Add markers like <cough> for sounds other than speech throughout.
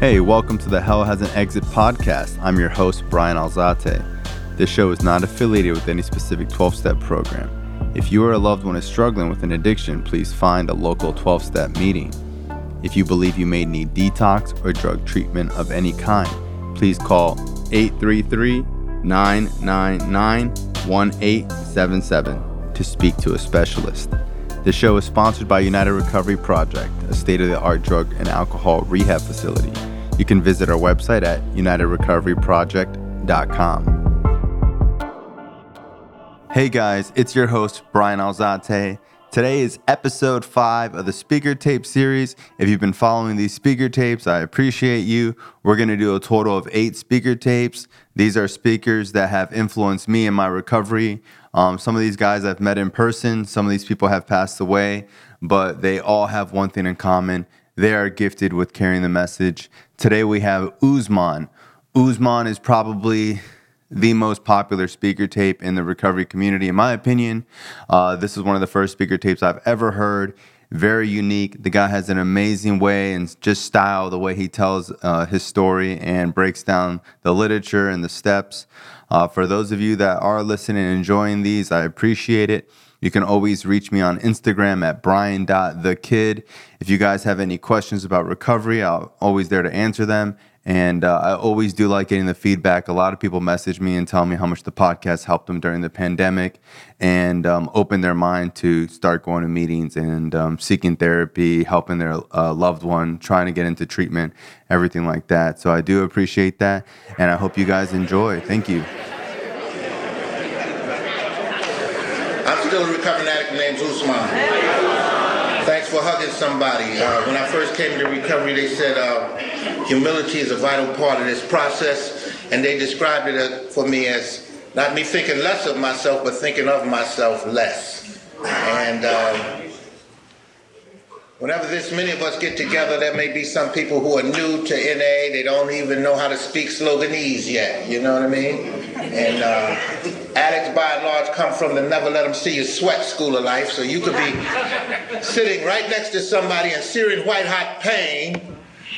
Hey, welcome to the Hell Has an Exit podcast. I'm your host, Brian Alzate. This show is not affiliated with any specific 12 step program. If you or a loved one is struggling with an addiction, please find a local 12 step meeting. If you believe you may need detox or drug treatment of any kind, please call 833 999 1877 to speak to a specialist. The show is sponsored by United Recovery Project, a state of the art drug and alcohol rehab facility. You can visit our website at unitedrecoveryproject.com. Hey guys, it's your host, Brian Alzate. Today is episode five of the speaker tape series. If you've been following these speaker tapes, I appreciate you. We're going to do a total of eight speaker tapes. These are speakers that have influenced me in my recovery. Um, some of these guys I've met in person, some of these people have passed away, but they all have one thing in common. They are gifted with carrying the message. Today we have Ousmane. Ousmane is probably the most popular speaker tape in the recovery community, in my opinion. Uh, this is one of the first speaker tapes I've ever heard. Very unique. The guy has an amazing way and just style, the way he tells uh, his story and breaks down the literature and the steps. Uh, for those of you that are listening and enjoying these, I appreciate it. You can always reach me on Instagram at brian.thekid. If you guys have any questions about recovery, I'm always there to answer them. And uh, I always do like getting the feedback. A lot of people message me and tell me how much the podcast helped them during the pandemic and um, open their mind to start going to meetings and um, seeking therapy, helping their uh, loved one, trying to get into treatment, everything like that. So I do appreciate that. And I hope you guys enjoy. Thank you. I'm still a recovering addict named Ousmane. For hugging somebody. Uh, when I first came to recovery, they said uh, humility is a vital part of this process, and they described it uh, for me as not me thinking less of myself, but thinking of myself less. And uh, whenever this many of us get together, there may be some people who are new to NA. They don't even know how to speak sloganese yet. You know what I mean? And uh, addicts, by and large, come from the never let them see you sweat school of life. So you could be sitting right next to somebody in searing white hot pain,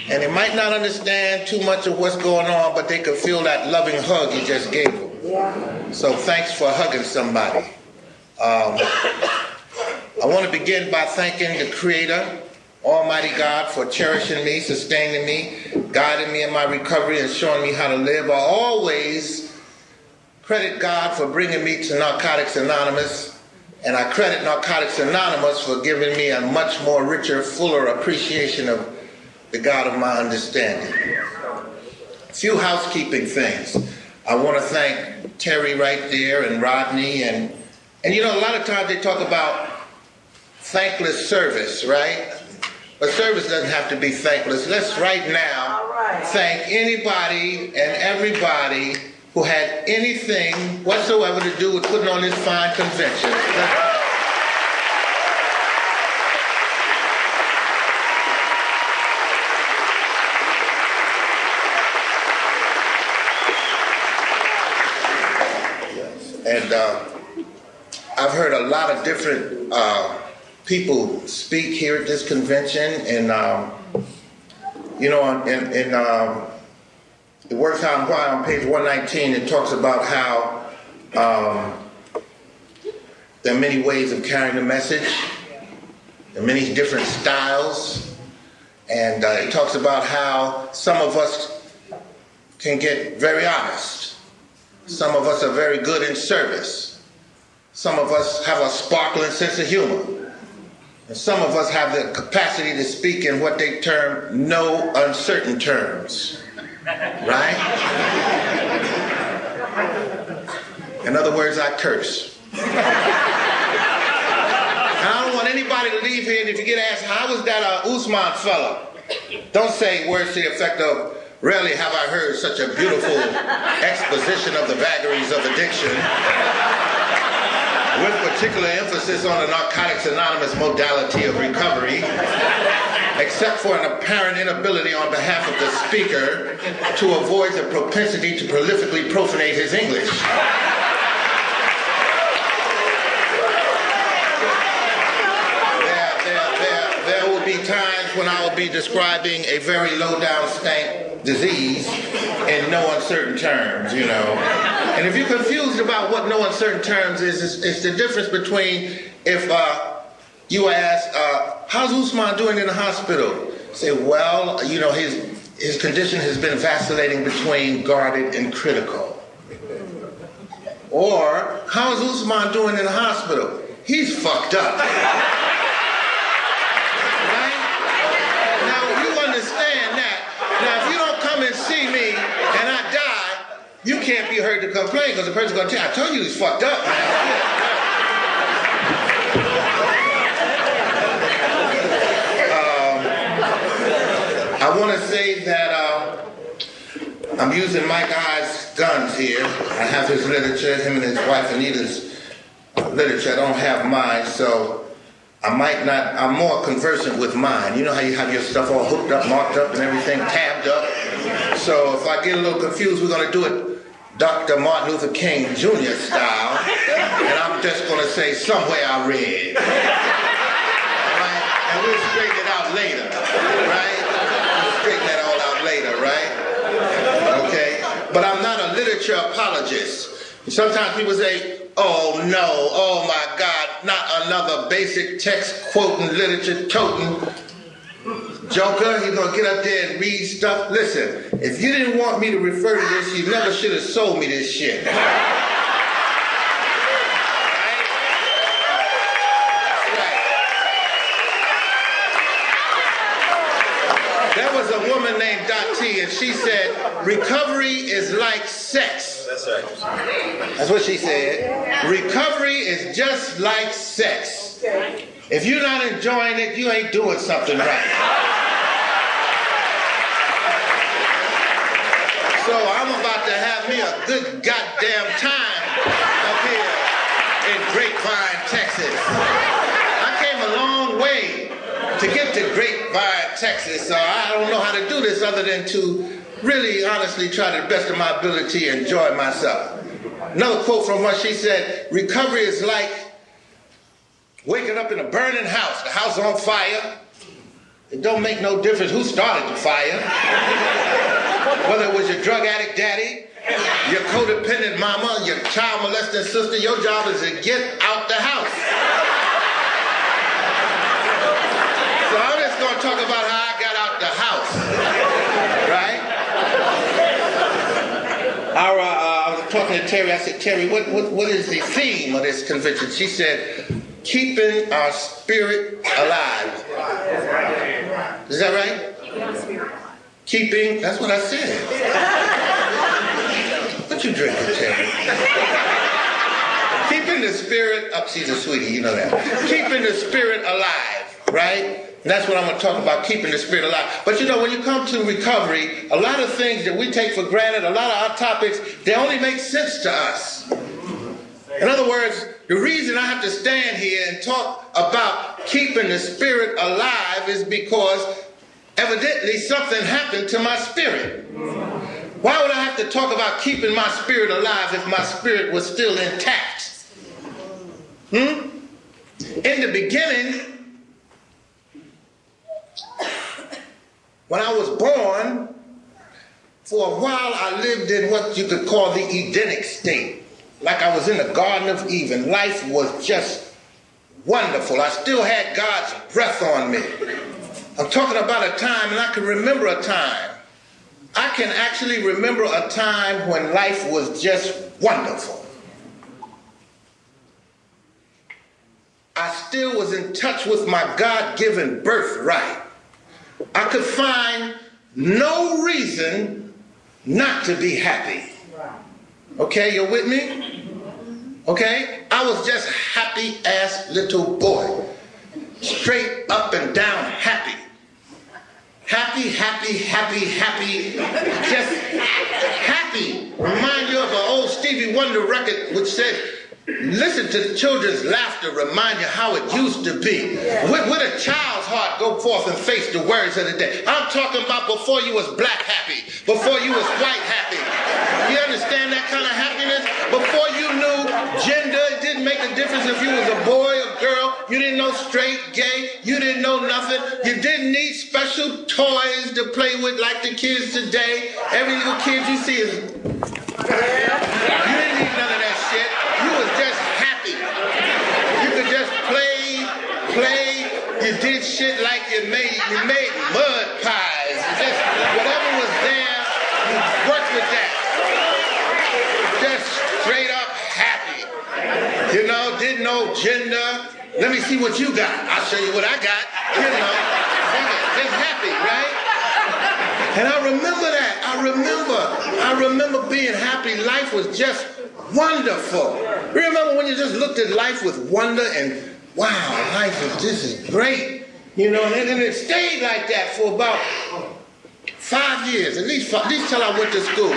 and they might not understand too much of what's going on, but they could feel that loving hug you just gave them. So thanks for hugging somebody. Um, I want to begin by thanking the Creator, Almighty God, for cherishing me, sustaining me, guiding me in my recovery, and showing me how to live. I always credit God for bringing me to Narcotics Anonymous, and I credit Narcotics Anonymous for giving me a much more richer, fuller appreciation of the God of my understanding. A few housekeeping things. I want to thank Terry right there and Rodney and and you know a lot of times they talk about thankless service, right? But service doesn't have to be thankless. Let's right now thank anybody and everybody who had anything whatsoever to do with putting on this fine convention. And uh, I've heard a lot of different uh, people speak here at this convention, and um, you know, in, in um, it works out why on page 119 it talks about how um, there are many ways of carrying the message, there are many different styles, and uh, it talks about how some of us can get very honest. Some of us are very good in service. Some of us have a sparkling sense of humor. And some of us have the capacity to speak in what they term no uncertain terms. Right? In other words, I curse. I don't want anybody to leave here and if you get asked, how was that uh, Ousmane fella? Don't say words to the effect of, rarely have I heard such a beautiful exposition of the vagaries of addiction with particular emphasis on the Narcotics Anonymous modality of recovery, except for an apparent inability on behalf of the speaker to avoid the propensity to prolifically profanate his English. Times when I will be describing a very low down stank disease in no uncertain terms, you know. And if you're confused about what no uncertain terms is, it's, it's the difference between if uh, you ask, uh, how's Ousmane doing in the hospital? Say, well, you know, his, his condition has been vacillating between guarded and critical. Or, how's Ousmane doing in the hospital? He's fucked up. right? Now, you understand that. Now, if you don't come and see me and I die, you can't be heard to complain because the person's to tell you, I told you he's fucked up, man. I want to say that uh, I'm using Mike I's guns here. I have his literature, him and his wife Anita's literature. I don't have mine, so I might not, I'm more conversant with mine. You know how you have your stuff all hooked up, marked up, and everything tabbed up? So if I get a little confused, we're going to do it Dr. Martin Luther King Jr. style, and I'm just going to say, somewhere I read. Right? And we'll straighten it out later, right? We'll straighten that all out later, right? Okay? But I'm not a literature apologist. Sometimes people say, oh no, oh my God, not another basic text quoting, literature toting joker. He's gonna get up there and read stuff. Listen, if you didn't want me to refer to this, you never should have sold me this shit. <laughs> There was a woman named Dot T, and she said, recovery is like sex. That's right. That's what she said. Recovery is just like sex. If you're not enjoying it, you ain't doing something right. So I'm about to have me a good goddamn time up here in Grapevine, Texas. I came a long way to get to Grapevine, Texas, so I don't know how to do this other than to really honestly try to the best of my ability to enjoy myself. Another quote from her, she said, recovery is like waking up in a burning house, the house on fire. It don't make no difference who started the fire. <laughs> Whether it was your drug addict daddy, your codependent mama, your child molesting sister, your job is to get out the house. So I'm just gonna talk about how I got out the house? Our, uh, I was talking to Terry. I said, Terry, what, what, what is the theme of this convention? She said, keeping our spirit alive. Is that right? Keeping, that's what I said. What you drinking, Terry? Keeping the spirit, up, she's a sweetie, you know that. Keeping the spirit alive, right? And that's what I'm going to talk about, keeping the spirit alive. But you know, when you come to recovery, a lot of things that we take for granted, a lot of our topics, they only make sense to us. In other words, the reason I have to stand here and talk about keeping the spirit alive is because evidently something happened to my spirit. Why would I have to talk about keeping my spirit alive if my spirit was still intact? Hmm? In the beginning, when I was born, For a while, I lived in what you could call the Edenic state, like I was in the Garden of Eden. Life was just wonderful. I still had God's breath on me. I'm talking about a time, and I can remember a time. I can actually remember a time when life was just wonderful. I still was in touch with my God given birthright. I could find no reason not to be happy. Okay, you're with me? Okay? I was just happy ass little boy. Straight up and down happy. Happy, happy, happy, happy, just happy. Remind you of an old Stevie Wonder record which said, Listen to the children's laughter, remind you how it used to be. With, with a child's heart, go forth and face the worries of the day. I'm talking about before you was black happy, before you was white happy. You understand that kind of happiness? Before you knew gender, it didn't make a difference if you was a boy or girl. You didn't know straight, gay. You didn't know nothing. You didn't need special toys to play with like the kids today. Every little kid you see is. You didn't need none of that shit. You was just happy. You could just play, play. You did shit like you made you made mud pies. You just whatever was there, you worked with that. Just straight up happy. You know, didn't know gender. Let me see what you got. I'll show you what I got. You know, just happy, right? And I remember that. I remember. I remember being happy. Life was just wonderful. Remember when you just looked at life with wonder and wow, life is this is great. You know, and, and it stayed like that for about five years, at least five, at least till I went to school.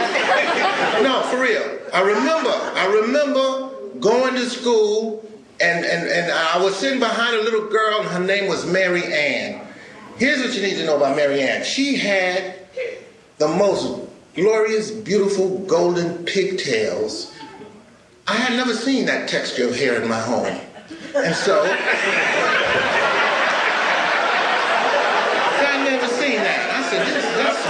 No, for real. I remember. I remember going to school and, and, and I was sitting behind a little girl, and her name was Mary Ann. Here's what you need to know about Mary Ann. She had the most glorious, beautiful golden pigtails. I had never seen that texture of hair in my home. And so, I never seen that. I said, this, that's,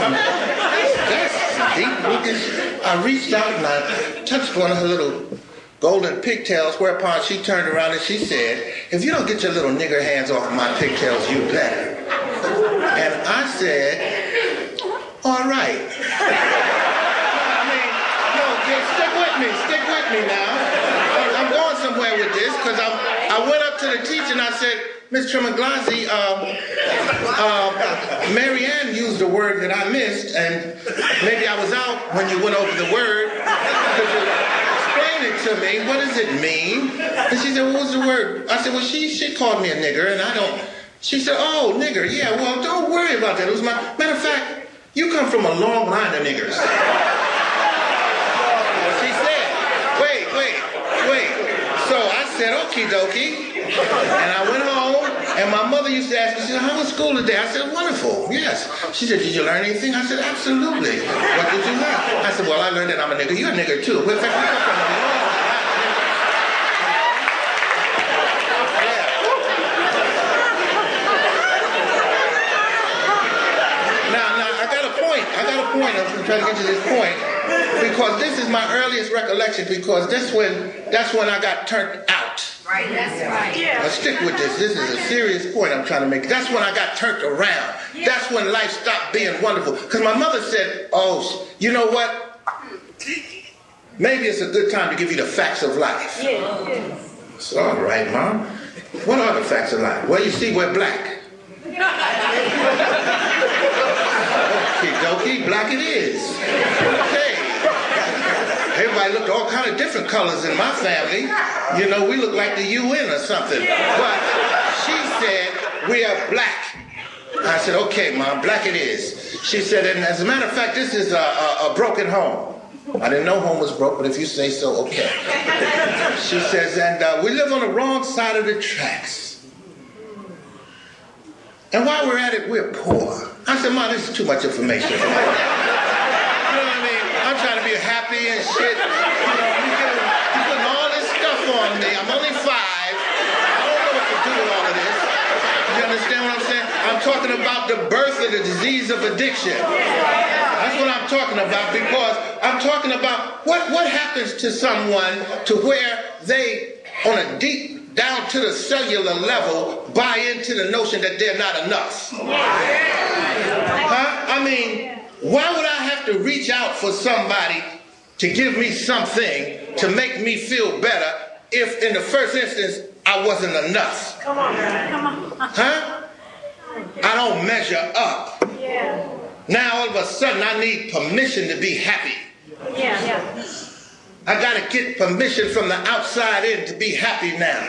that's, that's deep. Lucas. I reached out and I touched one of her little golden pigtails, whereupon she turned around and she said, if you don't get your little nigger hands off my pigtails, you better. And I said, all right. <laughs> I mean, no, just stick with me, stick with me now. Somewhere with this because I went up to the teacher and I said, Miss Tremaglazi, um, uh, Mary Ann used a word that I missed, and maybe I was out when you went over the word. Could you explain it to me? What does it mean? And she said, what was the word? I said, well, she, she called me a nigger, and I don't. She said, oh, nigger, yeah, well, don't worry about that. It was my, matter of fact, you come from a long line of niggers. She said, wait, wait, wait. So I said, okie dokie. And I went home, and my mother used to ask me, she said, how was school today? I said, wonderful, yes. She said, did you learn anything? I said, absolutely. What did you learn? I said, well, I learned that I'm a nigger. You're a nigger, too. In fact, we come from now, I got a point. I got a point. I'm trying to get to this point because this is my earliest recollection. Because that's when that's when I got turned. Right, that's right. Yeah. Now stick with this. This is a serious point I'm trying to make. That's when I got turned around. That's when life stopped being wonderful. Because my mother said, "Oh, you know what? Maybe it's a good time to give you the facts of life." Yeah. It's all right, mom. What are the facts of life? Well, you see, we're black. <laughs> Okie dokie, black it is. Okay. Everybody looked all kind of different colors in my family. You know, we look like the UN or something. But she said, we are black. I said, okay, mom, black it is. She said, and as a matter of fact, this is a, a, a broken home. I didn't know home was broke, but if you say so, okay. <laughs> She says, and uh, we live on the wrong side of the tracks. And while we're at it, we're poor. I said, Mom, this is too much information. <laughs> you know what I mean? I'm trying to be happy and shit. You know, you get, you putting all this stuff on me. I'm only five. I don't know what to do with all of this. You understand what I'm saying? I'm talking about the birth of the disease of addiction. That's what I'm talking about because I'm talking about what, what happens to someone to where they, on a deep, down to the cellular level, buy into the notion that they're not enough. Huh? I mean, why would I have to reach out for somebody to give me something to make me feel better if in the first instance I wasn't enough? Come on, man. come on. Huh? I don't measure up. Yeah, Now all of a sudden I need permission to be happy. yeah, yeah. I gotta get permission from the outside in to be happy now.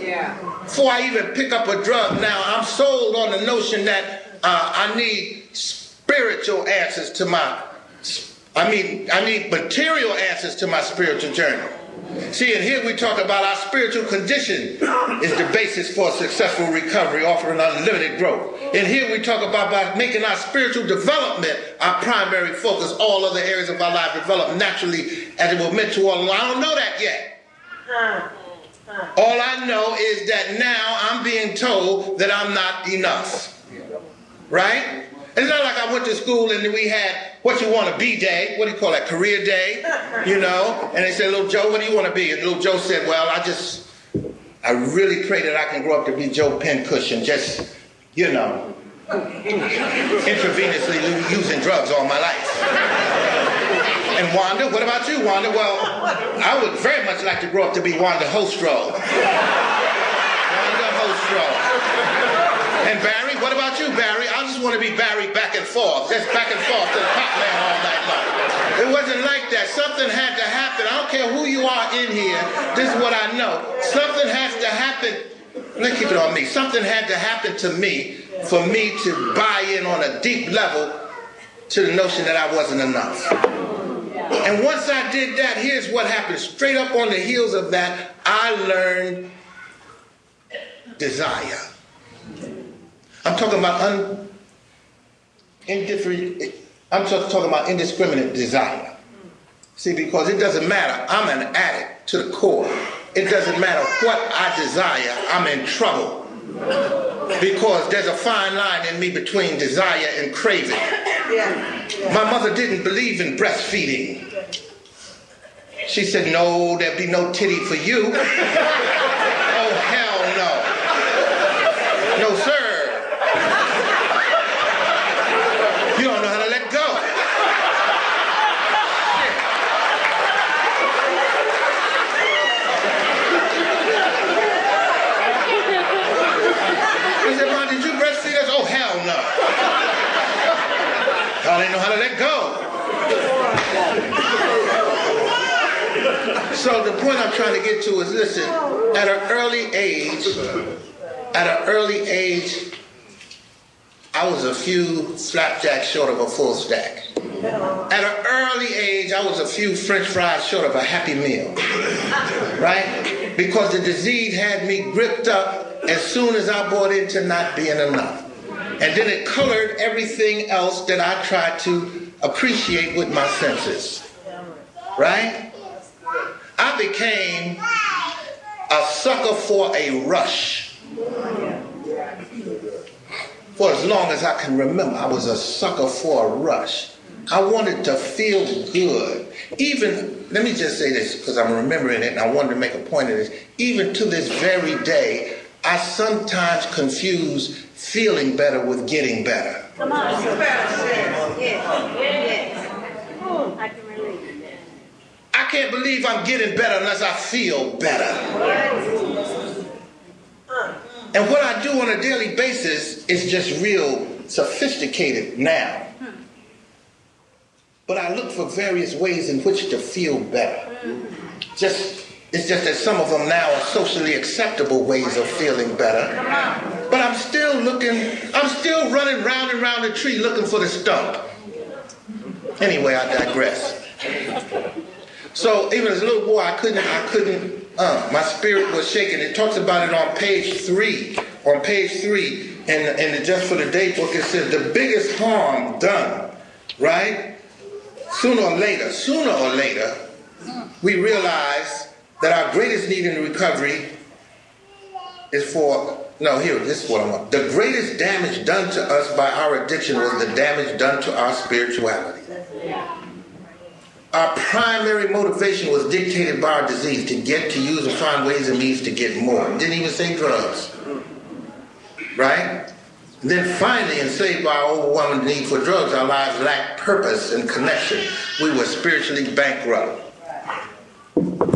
Yeah. Before I even pick up a drug now, I'm sold on the notion that uh, I need spiritual answers to my, I mean, I need material answers to my spiritual journey. See, and here we talk about our spiritual condition is the basis for successful recovery, offering unlimited growth. And here we talk about by making our spiritual development our primary focus, all other areas of our life develop naturally as it was meant to all. I don't know that yet. All I know is that now I'm being told that I'm not enough. Right? It's not like I went to school and we had what you want to be day. What do you call that? Career day. You know? And they said, little Joe, what do you want to be? And little Joe said, well, I just, I really pray that I can grow up to be Joe Pincushion. Just, you know, intravenously using drugs all my life. And Wanda, what about you, Wanda? Well, I would very much like to grow up to be Wanda Hostro. Wanda Hostro. And Barry, what about you, Barry? I just want to be Barry back and forth, just back and forth to the pop man all night. It wasn't like that. Something had to happen. I don't care who you are in here. This is what I know. Something has to happen. Let's keep it on me. Something had to happen to me for me to buy in on a deep level to the notion that I wasn't enough. And once I did that, here's what happened. Straight up on the heels of that, I learned desire. I'm talking about un, indifferent, I'm just talking about indiscriminate desire. See, because it doesn't matter. I'm an addict to the core. It doesn't matter what I desire, I'm in trouble. Because there's a fine line in me between desire and craving. My mother didn't believe in breastfeeding. She said, No, there'll be no titty for you. <laughs> oh, hell no. No, sir. You don't know how to let go. He said, Mom, did you breastfeed us? Oh, hell no. I didn't know how to let go. So the point I'm trying to get to is listen, at an early age, at an early age, I was a few flapjacks short of a full stack. At an early age, I was a few french fries short of a happy meal. Right? Because the disease had me gripped up as soon as I bought into not being enough. And then it colored everything else that I tried to appreciate with my senses. Right? I became a sucker for a rush. For as long as I can remember, I was a sucker for a rush. I wanted to feel good. Even, let me just say this because I'm remembering it and I wanted to make a point of this. Even to this very day, I sometimes confuse feeling better with getting better. Come on. Yes, yes. I can relate. I can't believe I'm getting better unless I feel better. Uh. And what I do on a daily basis is just real sophisticated now. But I look for various ways in which to feel better. Just it's just that some of them now are socially acceptable ways of feeling better. But I'm still looking, I'm still running round and round the tree looking for the stump. Anyway, I digress. So even as a little boy, I couldn't, I couldn't, uh, my spirit was shaken. It talks about it on page three. On page three, in, in the Just for the Day book, it says the biggest harm done, right? Sooner or later, sooner or later, we realize that our greatest need in recovery is for no, here, this is what I want. The greatest damage done to us by our addiction was the damage done to our spirituality. Our primary motivation was dictated by our disease to get, to use, and find ways and means to get more. Didn't even say drugs. Right? And then finally, enslaved by our overwhelming need for drugs, our lives lacked purpose and connection. We were spiritually bankrupt.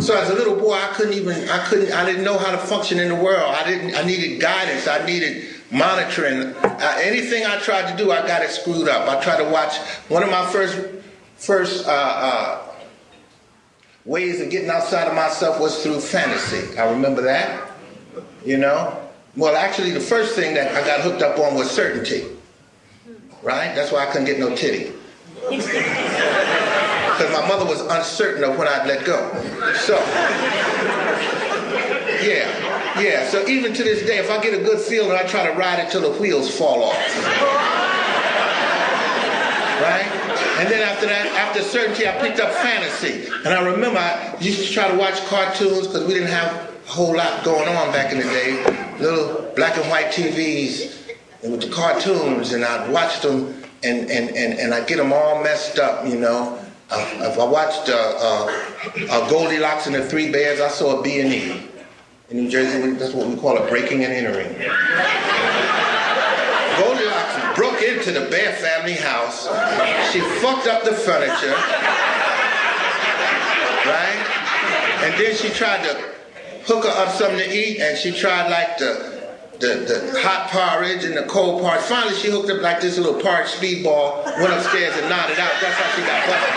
So as a little boy, I couldn't even, I couldn't, I didn't know how to function in the world. I didn't, I needed guidance. I needed monitoring. Anything I tried to do, I got it screwed up. I tried to watch, one of my first, first uh, uh, ways of getting outside of myself was through fantasy. I remember that, you know. Well, actually, the first thing that I got hooked up on was certainty, right? That's why I couldn't get no titty <laughs> because my mother was uncertain of when I'd let go. So, yeah, yeah. So even to this day, if I get a good feeling, I try to ride it till the wheels fall off. <laughs> Right? And then after that, after certainty, I picked up fantasy. And I remember I used to try to watch cartoons because we didn't have a whole lot going on back in the day. Little black and white TVs with the cartoons, and I'd watch them and, and, and, and I'd get them all messed up, you know. If I watched uh, uh, uh, Goldilocks and the Three Bears, I saw a B&E. In New Jersey, that's what we call a breaking and entering. Broke into the Bear family house. She fucked up the furniture. Right? And then she tried to hook her up something to eat, and she tried like the the, the hot porridge and the cold porridge. Finally, she hooked up like this little porridge speedball, went upstairs and nodded out. That's how she got busted.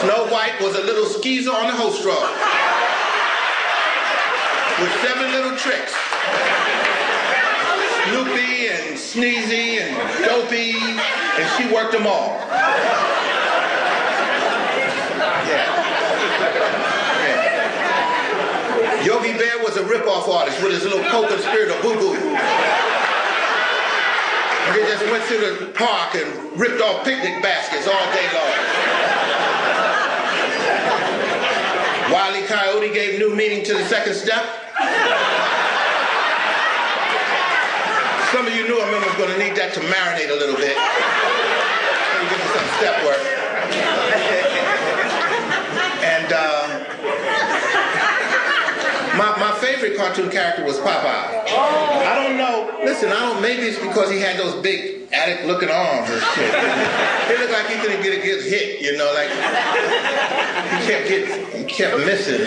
Snow White was a little skeezer on the host rug with seven little tricks. Snoopy and Sneezy and Dopey, and she worked them all. Yeah. Yogi Bear was a rip-off artist with his little co-conspirator Boo Boo. He just went through the park and ripped off picnic baskets all day long. Wiley Coyote gave new meaning to the second step. Some of you new members are going to need that to marinate a little bit. Me give you some step work. and uh, my, my favorite cartoon character was Popeye. I don't know. Listen, I don't. Maybe it's because he had those big addict looking arms shit. he looked like he couldn't get a good hit, you know, like he kept getting, he kept missing.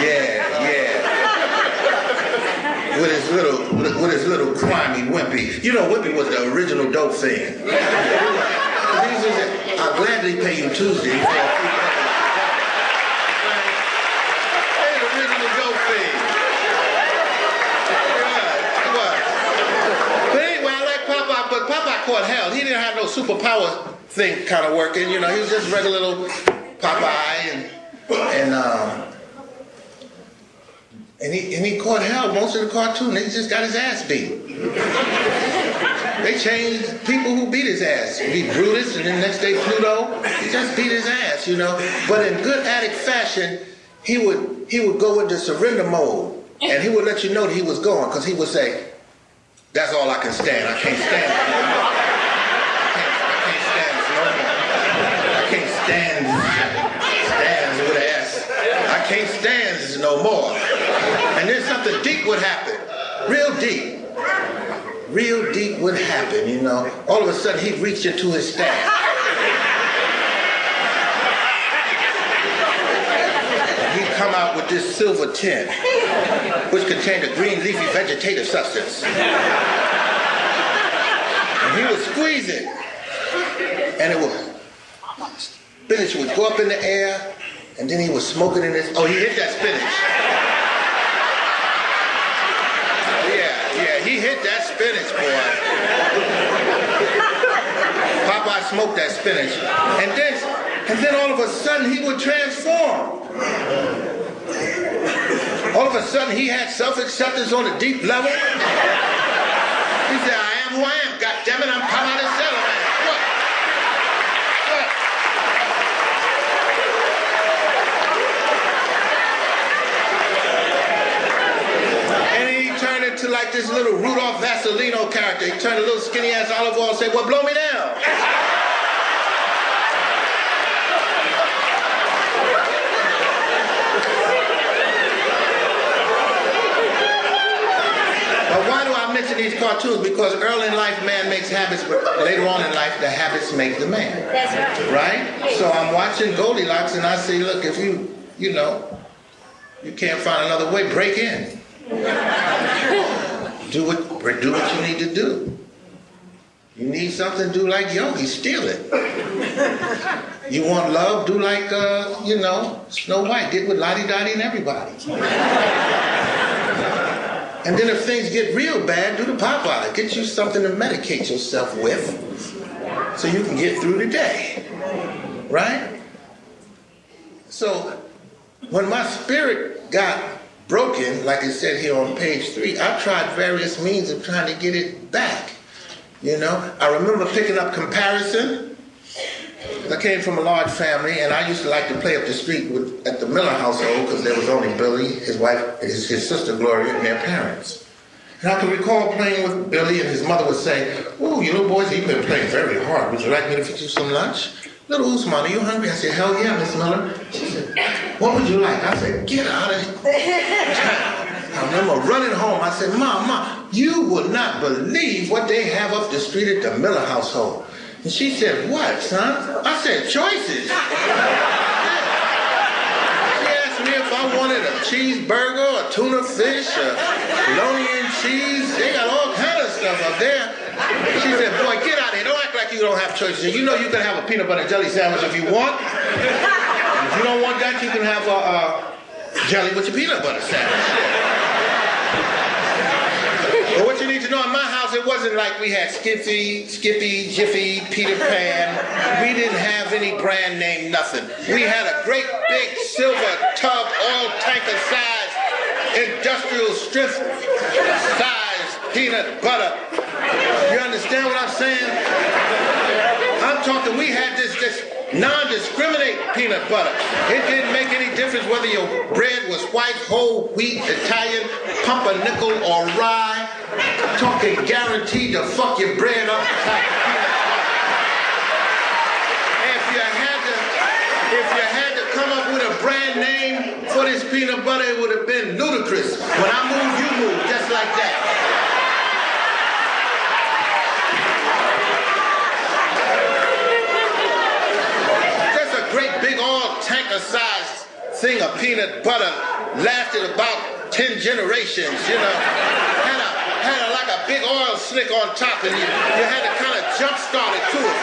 Yeah, yeah. With his little, with his little crimey Wimpy. You know, Wimpy was the original dope thing. I'll gladly pay you Tuesday Caught hell. He didn't have no superpower thing kind of working. You know, he was just regular little Popeye, and and um, and he and he caught hell. Most of the cartoon, they just got his ass beat. They changed people who beat his ass. Beat Brutus, and then next day Bluto. He just beat his ass, you know. But in good addict fashion, he would he would go into surrender mode, and he would let you know that he was going, because he would say, that's all I can stand. I can't stand it. I can't stand it no more. I can't stand stands with an S. I can't stand no more. And then something deep would happen. Real deep. Real deep would happen, you know. All of a sudden he'd reach into his staff. He'd come out with this silver tin which contained a green leafy vegetative substance. And he would squeeze it, and it would, spinach would go up in the air, and then he was smoking in his, oh, he hit that spinach. Yeah, yeah, he hit that spinach, boy. Popeye smoked that spinach. And then, and then all of a sudden he would transform. All of a sudden, he had self acceptance on a deep level. He said, I am who I am. God damn it, I'm Palada Salaman. What? What? And he turned into like this little Rudolph Valentino character. He turned a little skinny ass olive oil and said, Well, blow me down. But why do These cartoons? Because early in life, man makes habits, but later on in life, the habits make the man. That's right. Right? So I'm watching Goldilocks and I say, look, if you, you know, you can't find another way, break in. <laughs> do what, do what you need to do. You need something, do like Yogi, steal it. You want love, do like, uh, you know, Snow White, did with Lottie Dottie and everybody. And then if things get real bad, do the Popeye. Get you something to medicate yourself with so you can get through the day. Right? So when my spirit got broken, like it said here on page three, I tried various means of trying to get it back. You know, I remember picking up comparison. I came from a large family, and I used to like to play up the street with, at the Miller household because there was only Billy, his wife, his, his sister Gloria, and their parents. And I can recall playing with Billy, and his mother would say, "Oh, you little boys, you've been playing very hard. Would you like me to fix you some lunch?" Little Ousmane, are you hungry? I said, "Hell yeah, Miss Miller." She said, "What would you like?" I said, "Get out of here." <laughs> I remember running home. I said, Mom, Mom, you would not believe what they have up the street at the Miller household. And she said, What, son? I said, Choices. <laughs> She asked me if I wanted a cheeseburger, a tuna fish, a bologna and cheese. They got all kind of stuff up there. She said, Boy, get out of here. Don't act like you don't have choices. You know you can have a peanut butter jelly sandwich if you want. If you don't want that, you can have a, a jelly with your peanut butter sandwich. You know in my house, it wasn't like we had Skippy, Skippy, Jiffy, Peter Pan. We didn't have any brand name, nothing. We had a great big silver tub, oil tanker size, industrial strength size peanut butter. You understand what I'm saying? I'm talking, we had this, this non-discriminate peanut butter. It didn't make any difference whether your bread was white, whole, wheat, Italian, pumpernickel, or rye. Talking guaranteed to fuck your bread up. If you had to, if you had to come up with a brand name for this peanut butter, it would have been ludicrous. When I move, you move, just like that. Just a great big sized thing of peanut butter lasted about 10 generations, you know. Had a, had a, like a big oil slick on top and you, you had to kind of jump start it to it.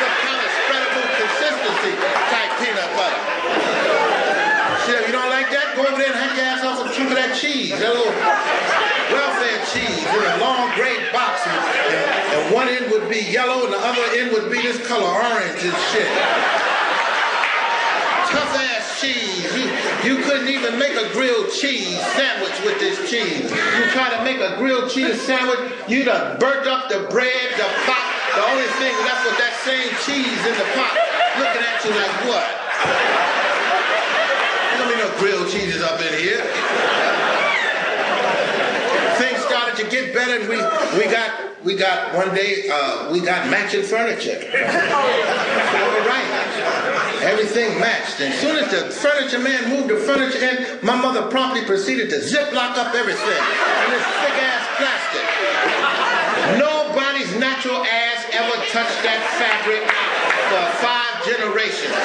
Some kind of spreadable consistency type peanut butter. Shit, you don't like that? Go over there and have your ass off a chunk of that cheese, that little welfare cheese in a long gray box. And, and one end would be yellow and the other end would be this color orange and shit. Tough ass cheese. You, you couldn't even make a grilled cheese sandwich with this cheese. You try to make a grilled cheese sandwich, you done burnt up the bread, the pot. The only thing left was that same cheese in the pot looking at you like what? There'll be no grilled cheeses up in here. To get better, and we we got we got one day uh, we got matching furniture. All right, everything matched. And as soon as the furniture man moved the furniture in, my mother promptly proceeded to zip lock up everything in this thick ass plastic. Nobody's natural ass ever touched that fabric for five generations.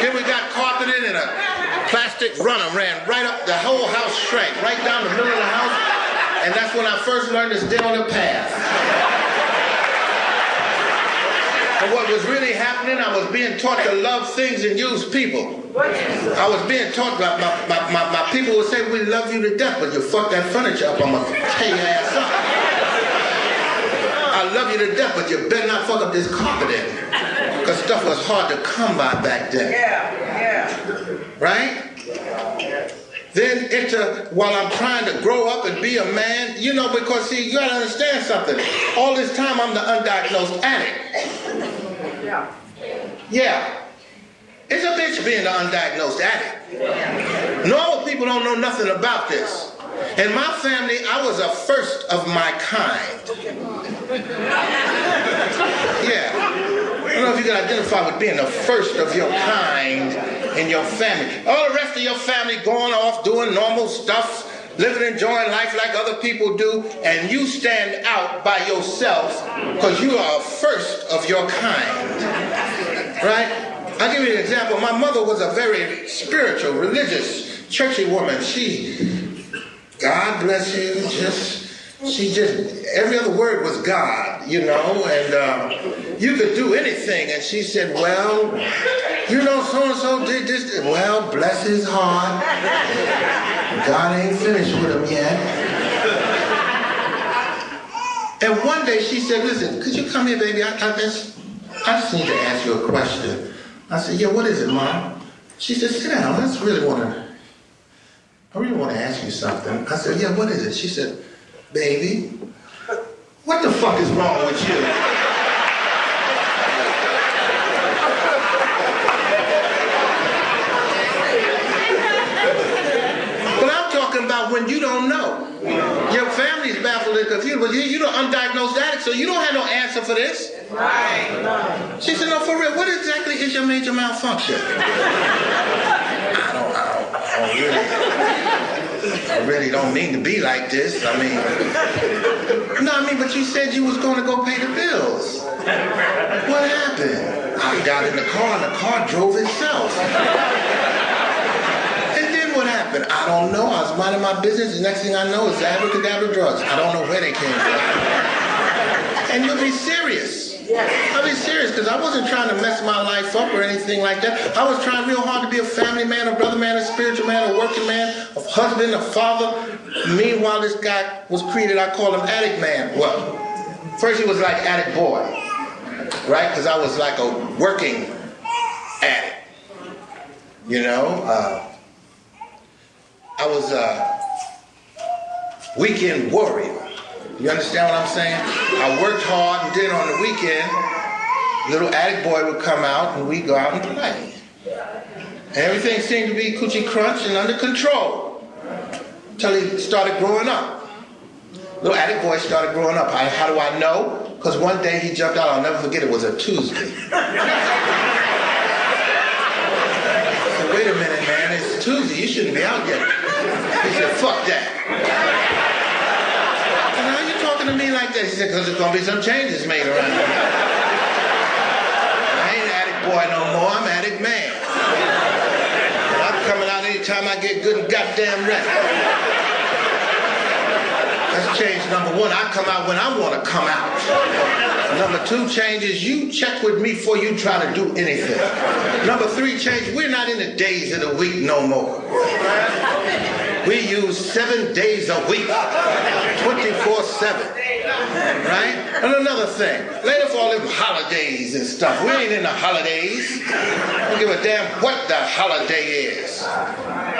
Then we got carpeted and a plastic runner ran right up, the whole house shrank, right down the middle of the house. And that's when I first learned to stay on the path. And what was really happening, I was being taught to love things and use people. I was being taught by my, my, my, my people would say, we love you to death, but you fuck that furniture up, I'm gonna tear your ass up. I love you to death, but you better not fuck up this carpeting. Because stuff was hard to come by back then. Yeah, yeah. Right? then into while I'm trying to grow up and be a man, you know, because see, you gotta understand something. All this time I'm the undiagnosed addict. Yeah. Yeah. It's a bitch being the undiagnosed addict. Normal people don't know nothing about this. In my family, I was a first of my kind. Yeah. I don't know if you can identify with being the first of your kind in your family. All the rest of your family going off doing normal stuff, living, enjoying life like other people do, and you stand out by yourself because you are first of your kind. Right? I'll give you an example. My mother was a very spiritual, religious, churchy woman. She, God bless you, just, she just, every other word was God, you know, and uh, you could do anything. And she said, well, you know, so-and-so did this. Well, bless his heart. God ain't finished with him yet. And one day she said, listen, could you come here, baby? I, I, just, I just need to ask you a question. I said, yeah, what is it, Mom? She said, sit down. Just really want to, I really want to ask you something. I said, yeah, what is it? She said, baby, what the fuck is wrong with you? but I'm talking about when you don't know. Your family's baffled and confused, but you, you're an undiagnosed addict, so you don't have no answer for this. Right. She said, no, for real, what exactly is your major malfunction? I don't, I don't, Oh, I really, I really don't mean to be like this. I mean, no, I mean, but you said you was going to go pay the bills. What happened? I got in the car and the car drove itself And then what happened? I don't know. I was minding my business. The next thing I know is the abracadabra drugs. I don't know where they came from. and you'll be serious. I'll be serious because I wasn't trying to mess my life up or anything like that. I was trying real hard to be a family man, a brother man, a spiritual man, a working man, a husband, a father. Meanwhile, this guy was created, I call him addict man. Well, first he was like addict boy, right? Because I was like a working addict. You know, uh, I was a weekend warrior. You understand what I'm saying? I worked hard and then on the weekend, little addict boy would come out and we'd go out and play. And everything seemed to be coochie crunch and under control until he started growing up. Little addict boy started growing up. I, how do I know? Because one day he jumped out, I'll never forget, it was a Tuesday. <laughs> Said, wait a minute, man, it's Tuesday, you shouldn't be out yet. He said, fuck that to me like that? He said, because there's going to be some changes made around here. I ain't addict boy no more. I'm addict man. And I'm coming out anytime I get good and goddamn ready. That's change number one. I come out when I want to come out. Number two change is you check with me before you try to do anything. Number three change, we're not in the days of the week no more. We use seven days a week, 24 7. Right? And another thing, later for all them holidays and stuff. We ain't in the holidays. I don't give a damn what the holiday is.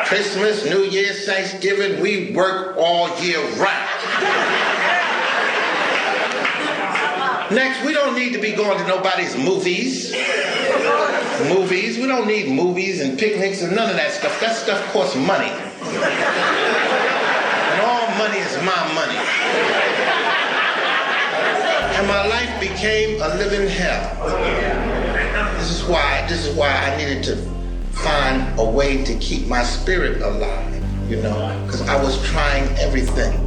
Christmas, New Year's, Thanksgiving, we work all year round. Next, we don't need to be going to nobody's movies. Movies. We don't need movies and picnics and none of that stuff. That stuff costs money. And all money is my money. And my life became a living hell. This is why, this is why I needed to find a way to keep my spirit alive, you know, because I was trying everything.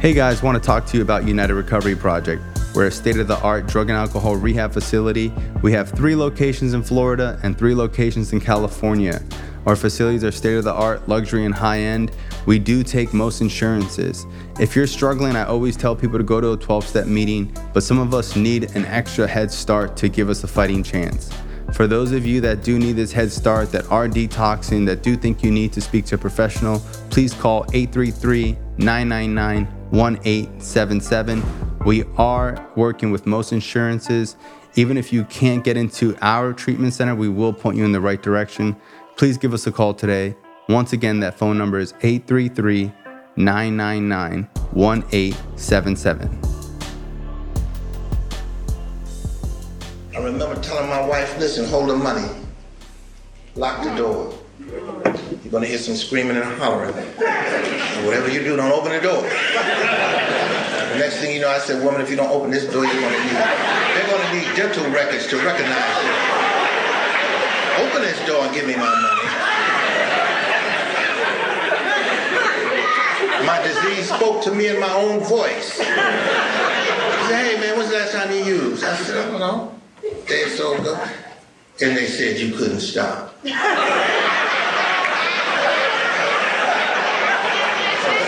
Hey guys, want to talk to you about United Recovery Project. We're a state of the art drug and alcohol rehab facility. We have three locations in Florida and three locations in California. Our facilities are state of the art, luxury, and high end. We do take most insurances. If you're struggling, I always tell people to go to a 12 step meeting, but some of us need an extra head start to give us a fighting chance. For those of you that do need this head start, that are detoxing, that do think you need to speak to a professional, please call 833 999 1877. We are working with most insurances Even if you can't get into our treatment center, we will point you in the right direction. Please give us a call today. Once again, that phone number is 833 999 1877. I remember telling my wife, listen, hold the money. Lock the door. You're gonna hear some screaming and hollering. And whatever you do, don't open the door. The next thing you know, I said, woman, if you don't open this door, you're gonna need, they're gonna need dental records to recognize you. Open this door and give me my money. My disease spoke to me in my own voice. He said, hey man, when's the last time you used? I said, I don't know. Or so good. And they said you couldn't stop. So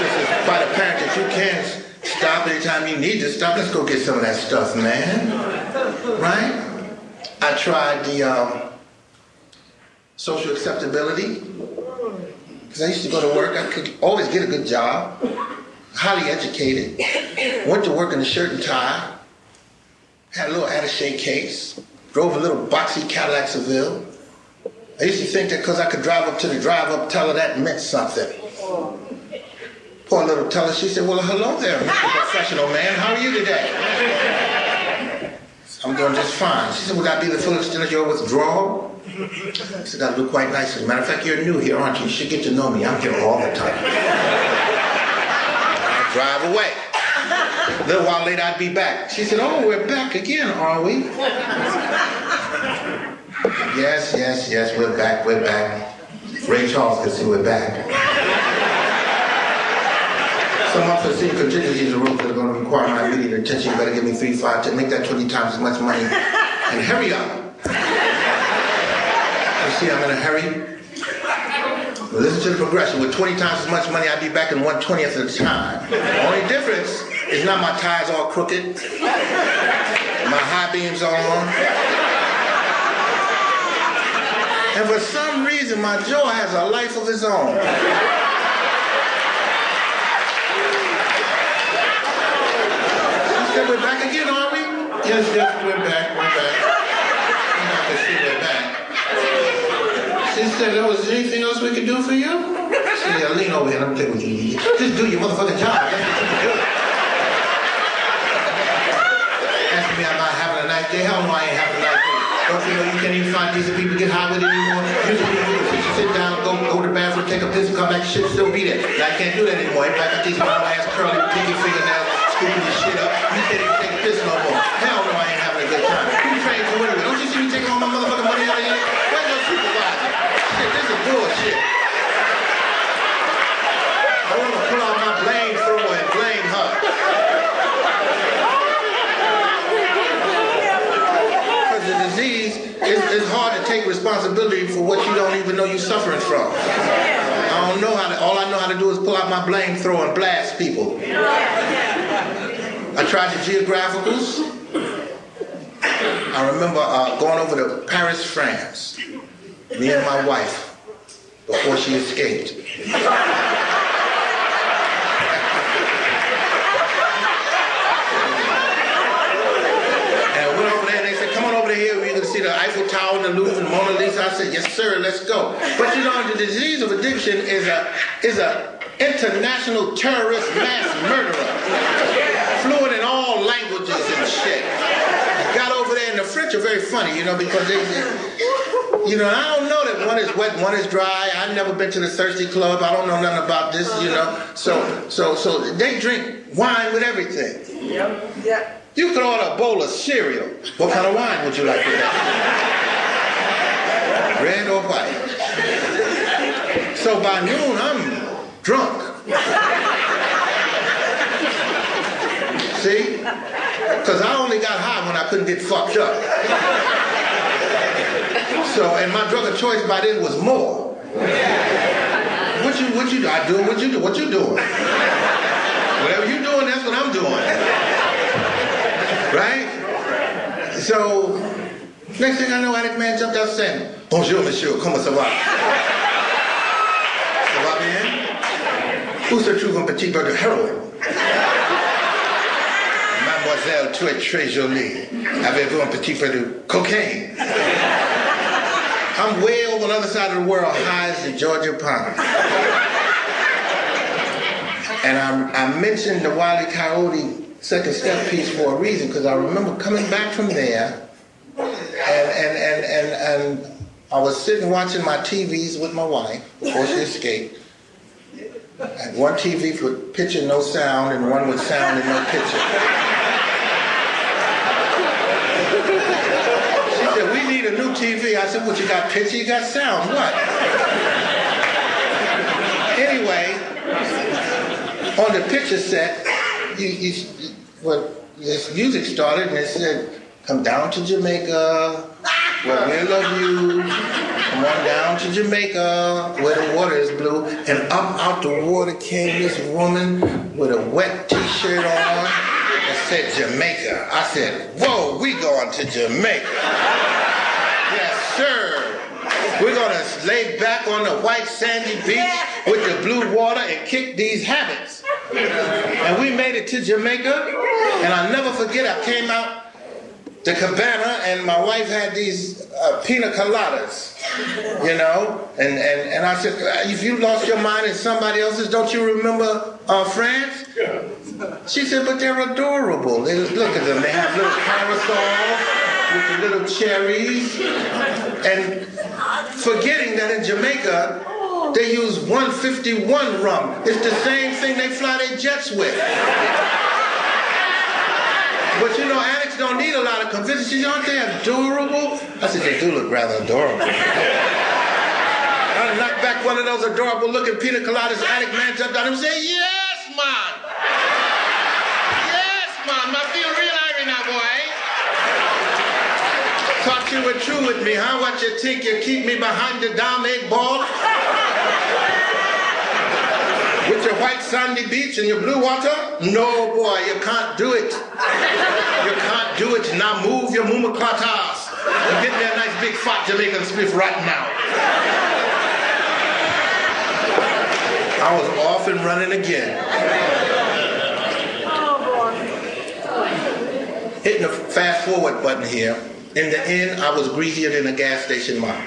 this is quite you can't stop anytime you need to stop. Let's go get some of that stuff, man. Right? I tried the um, social acceptability. Because I used to go to work, I could always get a good job, highly educated, went to work in a shirt and tie, had a little attache case, drove a little boxy Cadillac Seville. I used to think that because I could drive up to the drive-up teller, that meant something. Poor little teller, she said, well, hello there, Mr. <laughs> Professional Man. How are you today? I'm doing just fine. She said, would that be the full extent of your withdrawal? I said, I look quite nice. As a matter of fact, you're new here, aren't you? You should get to know me. I'm here all the time. I drive away. A little while later, I'd be back. She said, oh, we're back again, are we? yes, yes, yes, we're back, we're back. Ray Charles can see we're back. Some unforeseen contingencies arose that are going to require my immediate attention. You better give me three, five, ten, make that 20 times as much money. <laughs> And hurry up. You see, I'm in a hurry. Well, listen to the progression. With 20 times as much money, I'd be back in 120th of the time. The only difference is not my tires all crooked, my high beams are on. And for some reason, my jaw has a life of its own. We're back again, are we? Yes, yes, we're back, we're back. And I can see we're back. She said, oh, is there anything else we can do for you? She said, lean over here, let me play with you. Just do your motherfucking job. That's. Asking me am I having a nice day? Hell no, I ain't having a nice day. Don't you know you can't even find decent people get high with it anymore? Usually sit down, go, go to the bathroom, take a piss, and come back, shit still be there. I can't do that anymore. Everybody got these long ass curly pinky fingernails, scooping this shit up. You can't even take a piss no more. Hell no, I ain't having a good time. You trained to anyway? Don't you see me taking all my motherfucking money out of here? Where's your supervisor? Shit, this is bullshit. I want to pull out my blame thrower and blame her. Because the disease, it's, it's hard to take responsibility for what you don't even know you're suffering from. I don't know how to, all I know how to do is pull out my blame thrower and blast people. I tried the geographicals. I remember uh, going over to Paris, France, me and my wife, before she escaped. And went over there they said, come on over here, we're gonna see the Eiffel Tower the Louvre and Mona Lisa. I said, yes sir, let's go. But you know, the disease of addiction is a is a international terrorist mass murderer. Fluent languages and shit. Got over there and the French are very funny, you know, because they, you know, I don't know that one is wet, one is dry. I've never been to the thirsty club. I don't know nothing about this, you know. So, so, so they drink wine with everything. Yep. Yep. You could order a bowl of cereal. What kind of wine would you like with that? Red or white? So by noon, I'm drunk. See? Because I only got high when I couldn't get fucked up. So, and my drug of choice by then was more. What you, what you do? I do what you do. What you doing? Whatever you doing, that's what I'm doing. Right? So, next thing I know, Addict Man jumped out saying, Bonjour, monsieur, comment ça va? Ça va bien? Où se trouve un petit de heroin? Mademoiselle es très jolie. Avez-vous un petit peu de cocaine? I'm way over on the other side of the world, high as the Georgia Pine. And I, I mentioned the Wile E. Coyote second step piece for a reason, because I remember coming back from there, and, and, and, and, and I was sitting watching my TVs with my wife before she escaped. And one TV with picture, no sound, and one with sound and no picture. She said, we need a new TV. I said, what, you got picture, you got sound, what? Anyway, on the picture set, you, you, well, this music started and it said, come down to Jamaica, where we love you. Come on down to Jamaica, where the water is blue. And up out the water came this woman with a wet t-shirt on and said Jamaica. I said, whoa, we going to Jamaica. Sir. We're gonna lay back on the white sandy beach with the blue water and kick these habits. And we made it to Jamaica, and I'll never forget, I came out the cabana and my wife had these uh, pina coladas, you know, and, and, and I said, if you lost your mind in somebody else's, don't you remember uh, France? She said, but they're adorable. They, look at them, they have little parasols with the little cherries, and forgetting that in Jamaica, they use 151 rum. It's the same thing they fly their jets with. But you know, addicts don't need a lot of convincing. Aren't they adorable? I said, they do look rather adorable. I knocked back one of those adorable looking pina coladas. Addict man jumped him and said, yes, man. Yes, man. I feel real irie now, boy. Thought you were true with me, huh? What you think? You keep me behind the damn egg ball? With your white sandy beach and your blue water? No, boy, you can't do it. You can't do it. Now move your mumaklatas and get me a nice big fat Jamaican spliff right now. I was off and running again. Oh, boy. Hitting the fast forward button here. In the end, I was greasier than a gas station mom.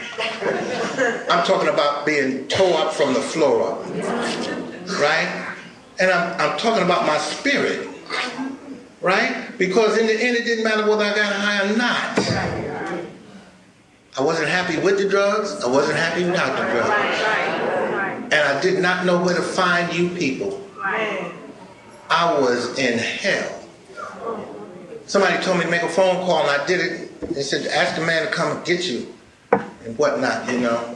I'm talking about being tore up from the floor up right? And I'm, I'm talking about my spirit, right? Because in the end, it didn't matter whether I got high or not. I wasn't happy with the drugs. I wasn't happy without the drugs. And I did not know where to find you people. I was in hell. Somebody told me to make a phone call, and I did it. They said, ask the man to come and get you and whatnot, you know.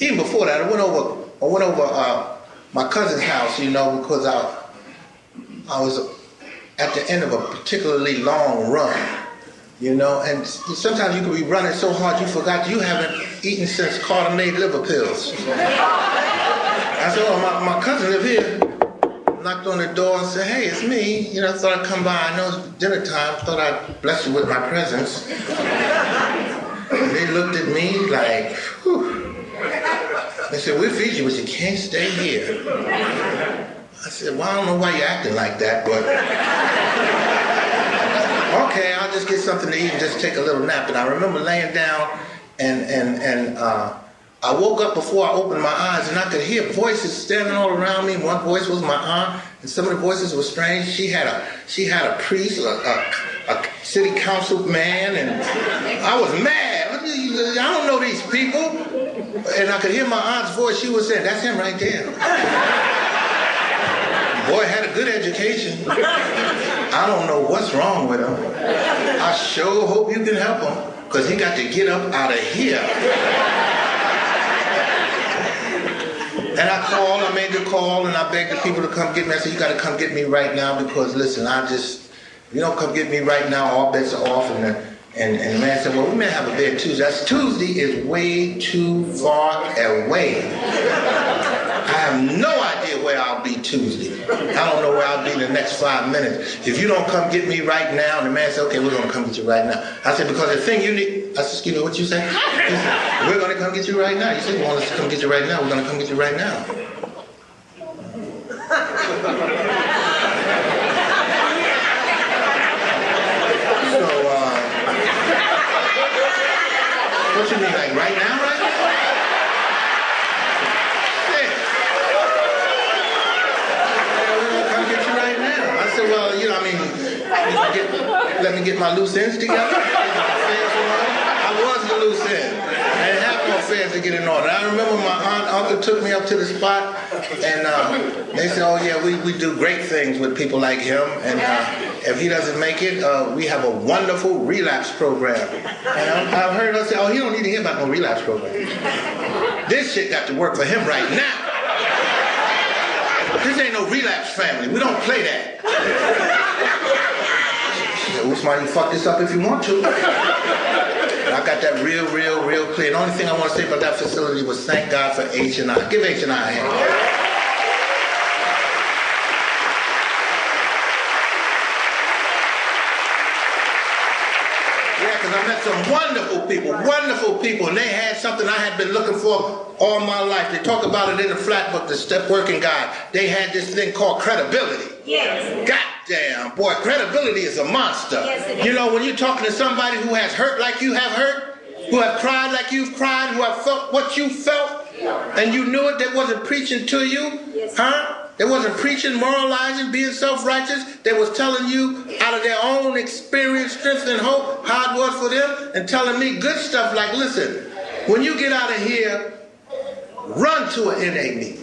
Even before that, I went over, I went over uh, my cousin's house, you know, because I, I was at the end of a particularly long run, you know, and sometimes you could be running so hard you forgot you haven't eaten since made liver pills. I said, oh, my, my cousin live here. Knocked on the door and said, hey, it's me. You know, I thought I'd come by. I know it's dinner time. Thought I'd bless you with my presence. they looked at me like, whew. They said, we'll feed you, but you can't stay here. I said, well, I don't know why you're acting like that, but <laughs> okay, I'll just get something to eat and just take a little nap. And I remember laying down and, and, and uh, I woke up before I opened my eyes and I could hear voices standing all around me. One voice was my aunt, and some of the voices were strange. She had a, she had a priest, a, a, a city council man, and I was mad. I don't know these people. And I could hear my aunt's voice. She was saying, that's him right there. Boy had a good education. I don't know what's wrong with him. I sure hope you can help him because he got to get up out of here. And I called, I made the call, and I begged the people to come get me. I said, you got to come get me right now because, listen, I just, if you don't come get me right now, all bets are off. And the, and, and the man said, well, we may have a bed Tuesday. That's Tuesday is way too far away. I have no idea where I'll be Tuesday. I don't know where I'll be in the next five minutes. If you don't come get me right now, and the man said, okay, we're going to come get you right now. I said, because the thing you need, I said, excuse me, what you say? Said, we're going to come get you right now. You said you want us to come get you right now. We're going to come get you right now. so, uh, what you mean, like right now, right now? Said, well, you know, I mean, get, let me get my loose ends together. I was the loose end. I didn't have no affairs to get in order. I remember my aunt, uncle took me up to the spot, and uh, they said, oh yeah, we, we do great things with people like him, and uh, if he doesn't make it, uh, we have a wonderful relapse program. And I- I've heard us say, oh, he don't need to hear about no relapse program. This shit got to work for him right now. Ain't no relapse family. We don't play that. Said, Ousmane, you fuck this up if you want to. I got that real, real, real clear. The only thing I want to say about that facility was thank God for H and I. Give H and I a hand. Yeah, because I met some wonderful people, wonderful people, and they had something I had been looking for all my life. They talk about it in the flat book, the Step Working Guide. They had this thing called credibility. Yes. Goddamn, boy, credibility is a monster. Yes, it is. You know, when you're talking to somebody who has hurt like you have hurt, who have cried like you've cried, who have felt what you felt, and you knew it, they wasn't preaching to you, Yes. huh? They wasn't preaching, moralizing, being self-righteous. They was telling you out of their own experience, strength, and hope how it was for them, and telling me good stuff like, listen, when you get out of here, run to an NA meeting.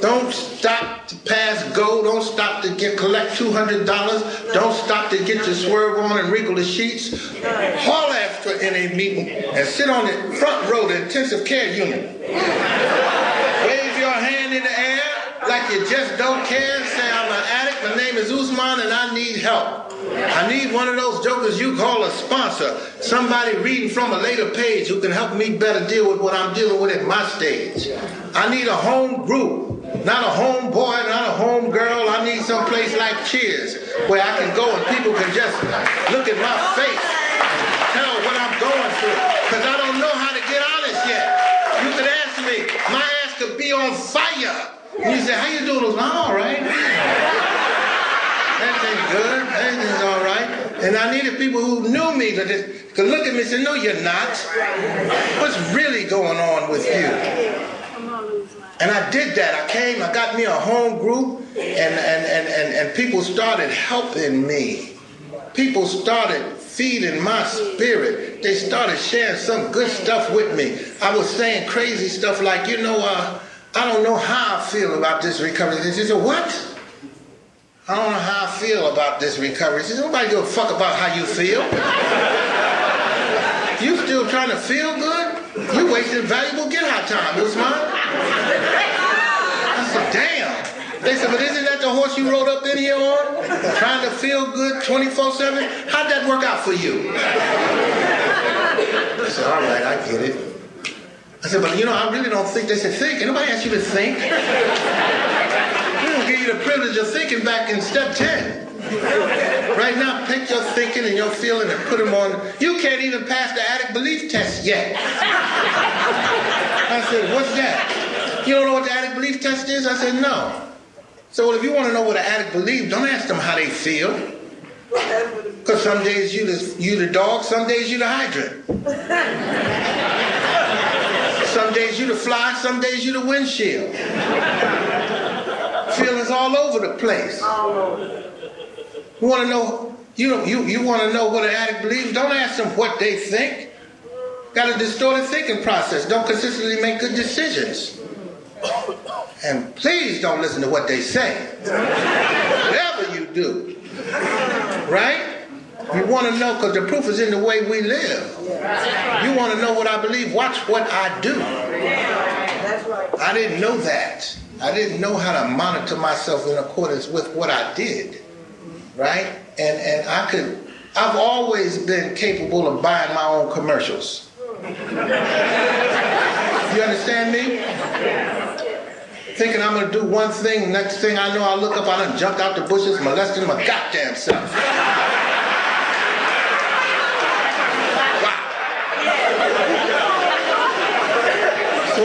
Don't stop to pass go. Don't stop to get collect two hundred dollars. Don't stop to get your swerve on and wrinkle the sheets. Haul an NA meeting and sit on the front row of the intensive care unit. Wave your hand in the air like you just don't care. Say, I'm an addict. My name is Ousmane and I need help. I need one of those jokers you call a sponsor. Somebody reading from a later page who can help me better deal with what I'm dealing with at my stage. I need a home group, not a home boy, not a home girl. I need some place like Cheers where I can go and people can just look at my face and tell what I'm going through. Because I don't know how to get honest yet. You could ask me, my ass could be on fire. And you say, how you doing? I'm all right. Everything's good. Everything's all right. And I needed people who knew me to just could look at me and say, no, you're not. What's really going on with you? And I did that. I came, I got me a home group, and, and, and, and, and people started helping me. People started feeding my spirit. They started sharing some good stuff with me. I was saying crazy stuff like, you know, uh, I don't know how I feel about this recovery. They said, what? I don't know how I feel about this recovery. She said, nobody give a fuck about how you feel. <laughs> You still trying to feel good? You wasting valuable get out time, Ousmane. I said, damn. They said, but isn't that the horse you rode up in here on? Trying to feel good 24-7? How'd that work out for you? I said, all right, I get it. I said, but you know, I really don't think they said think. Anybody asked you to think? <laughs> We don't give you the privilege of thinking back in step 10. Right now, pick your thinking and your feeling and put them on. You can't even pass the addict belief test yet. I said, what's that? You don't know what the addict belief test is? I said, no. So well, if you want to know what an addict believes, don't ask them how they feel. Because some days you the, you the dog, some days you the hydrant. Some days you the fly, some days you the windshield. Feelings all over the place. You want to know? You know, you, you want to know what an addict believes? Don't ask them what they think. Got a distorted thinking process. Don't consistently make good decisions. And please don't listen to what they say. Whatever you do, right? You want to know because the proof is in the way we live. You want to know what I believe? Watch what I do. I didn't know that. I didn't know how to monitor myself in accordance with what I did. Right? And and I could I've always been capable of buying my own commercials. <laughs> You understand me? Thinking I'm gonna do one thing, next thing I know I look up, I done jumped out the bushes, molesting my goddamn self.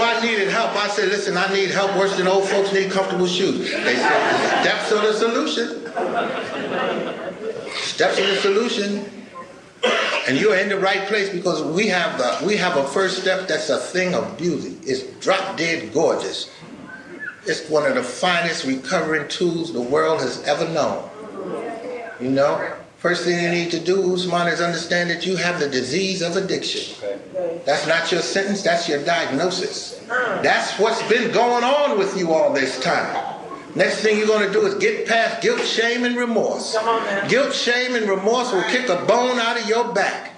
I needed help. I said, listen, I need help worse than old folks need comfortable shoes. They said, steps are the solution. Steps are the solution. And you're in the right place because we have the, we have a first step that's a thing of beauty. It's drop dead gorgeous. It's one of the finest recovering tools the world has ever known. You know, first thing you need to do, Ousmane, is understand that you have the disease of addiction. Okay. That's not your sentence, that's your diagnosis. Uh-huh. That's what's been going on with you all this time. Next thing you're going to do is get past guilt, shame, and remorse. On, Guilt, shame, and remorse will kick a bone out of your back.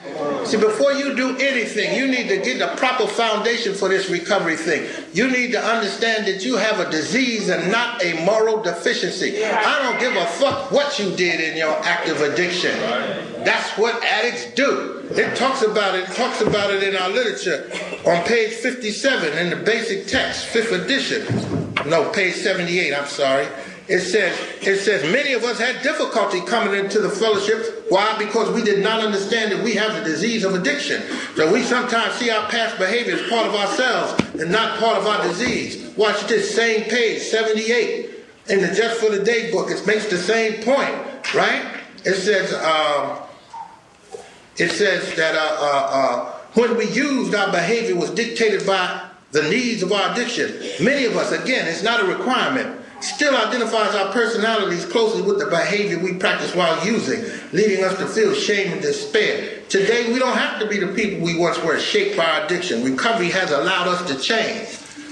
See, before you do anything, you need to get the proper foundation for this recovery thing. You need to understand that you have a disease and not a moral deficiency. I don't give a fuck what you did in your active addiction. That's what addicts do. It talks about it, talks about it in our literature on page 57 in the basic text, fifth edition. No, page 78, I'm sorry. It says, it says, many of us had difficulty coming into the fellowship. Why? Because we did not understand that we have the disease of addiction. So we sometimes see our past behavior as part of ourselves and not part of our disease. Watch this same page, 78, in the Just for Today book. It makes the same point, right? It says, uh, it says that uh, uh, uh, when we used, our behavior was dictated by the needs of our addiction. Many of us, again, it's not a requirement, still identifies our personalities closely with the behavior we practice while using, leading us to feel shame and despair. Today, we don't have to be the people we once were, shaped by our addiction. Recovery has allowed us to change.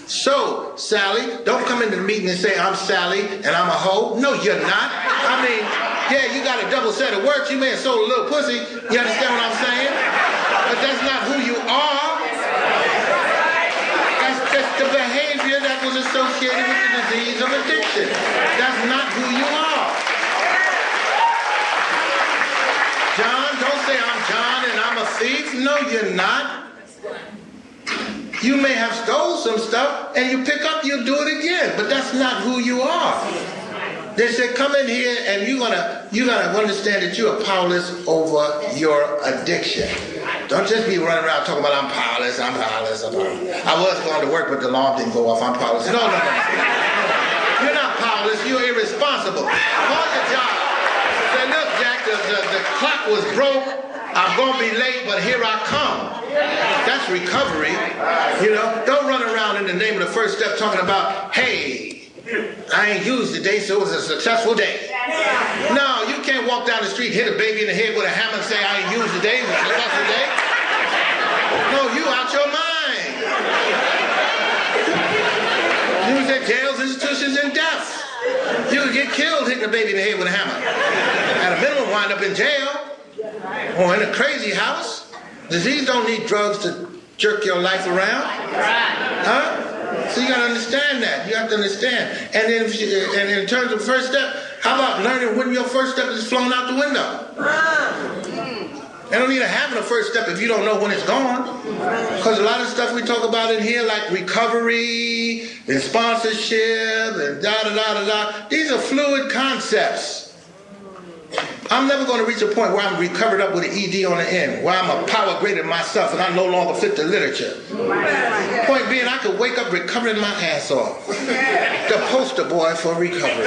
So, Sally, don't come into the meeting and say, I'm Sally and I'm a hoe. No, you're not. I mean, yeah, you got a double set of words. You may have sold a little pussy. You understand what I'm saying? But that's not who you are. The behavior that was associated with the disease of addiction. That's not who you are. John, don't say I'm John and I'm a thief. No, you're not. You may have stole some stuff and you pick up, you'll do it again, but that's not who you are. They said, come in here and you're gonna you gotta understand that you are powerless over your addiction. Don't just be running around talking about I'm powerless, I'm powerless, I'm powerless. I was going to work, but the alarm didn't go off. I'm powerless. No, no, no. You're not powerless. You're irresponsible. Call your job. Say, look, Jack, the, the, the clock was broke. I'm to be late, but here I come. That's recovery. You know, don't run around in the name of the first step talking about, hey, I ain't used today, so it was a successful day. No, you can't walk down the street, hit a baby in the head with a hammer and say, I ain't used today, it was a successful day. No, you out your mind. You was at jails, institutions, and deaths. You could get killed hitting a baby in the head with a hammer. At a minimum, wind up in jail or in a crazy house. Disease don't need drugs to jerk your life around. Huh? So you got to understand that. You have to understand. And then, and in terms of first step, how about learning when your first step is flown out the window? I don't need to have a first step if you don't know when it's gone. Because a lot of stuff we talk about in here, like recovery and sponsorship and da da da da da, these are fluid concepts. I'm never going to reach a point where I'm recovered up with an ED on the end, where I'm a power greater than myself and I no longer fit the literature. Point being, I could wake up recovering my ass off. The poster boy for recovery.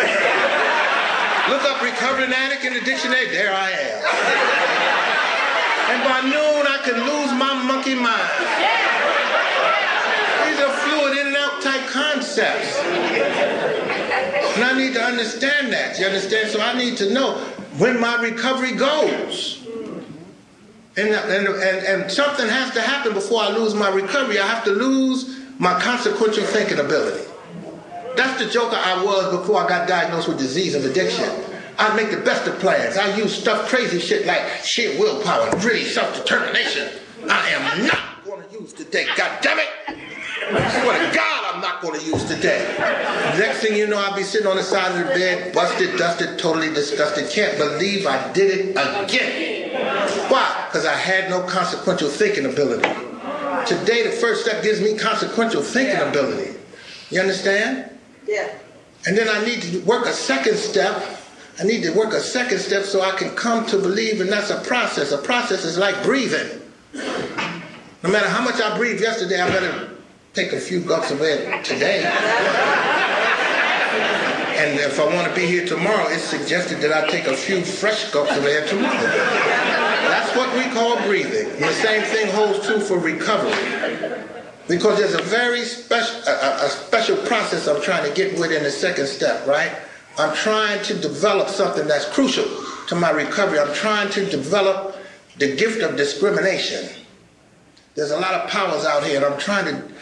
Look up recovering addict in the dictionary, there I am. And by noon, I could lose my monkey mind. These are fluid in and out type concepts. And I need to understand that. You understand? So I need to know when my recovery goes. And, and, and, and something has to happen before I lose my recovery. I have to lose my consequential thinking ability. That's the joker I was before I got diagnosed with disease of addiction. I make the best of plans. I use stuff, crazy shit like sheer willpower, really self-determination. I am not going to use today. God damn it! I swear to God, I'm not going to use today. Next thing you know, I'll be sitting on the side of the bed, busted, dusted, totally disgusted. Can't believe I did it again. Why? Because I had no consequential thinking ability. Today, the first step gives me consequential thinking ability. You understand? Yeah. And then I need to work a second step. I need to work a second step so I can come to believe, and that's a process. A process is like breathing. No matter how much I breathed yesterday, I better take a few gulps of air today. And if I want to be here tomorrow, it's suggested that I take a few fresh gulps of air tomorrow. That's what we call breathing. And the same thing holds true for recovery. Because there's a very special, a, a special process I'm trying to get with in the second step, right? I'm trying to develop something that's crucial to my recovery. I'm trying to develop the gift of discrimination. There's a lot of powers out here, and I'm trying to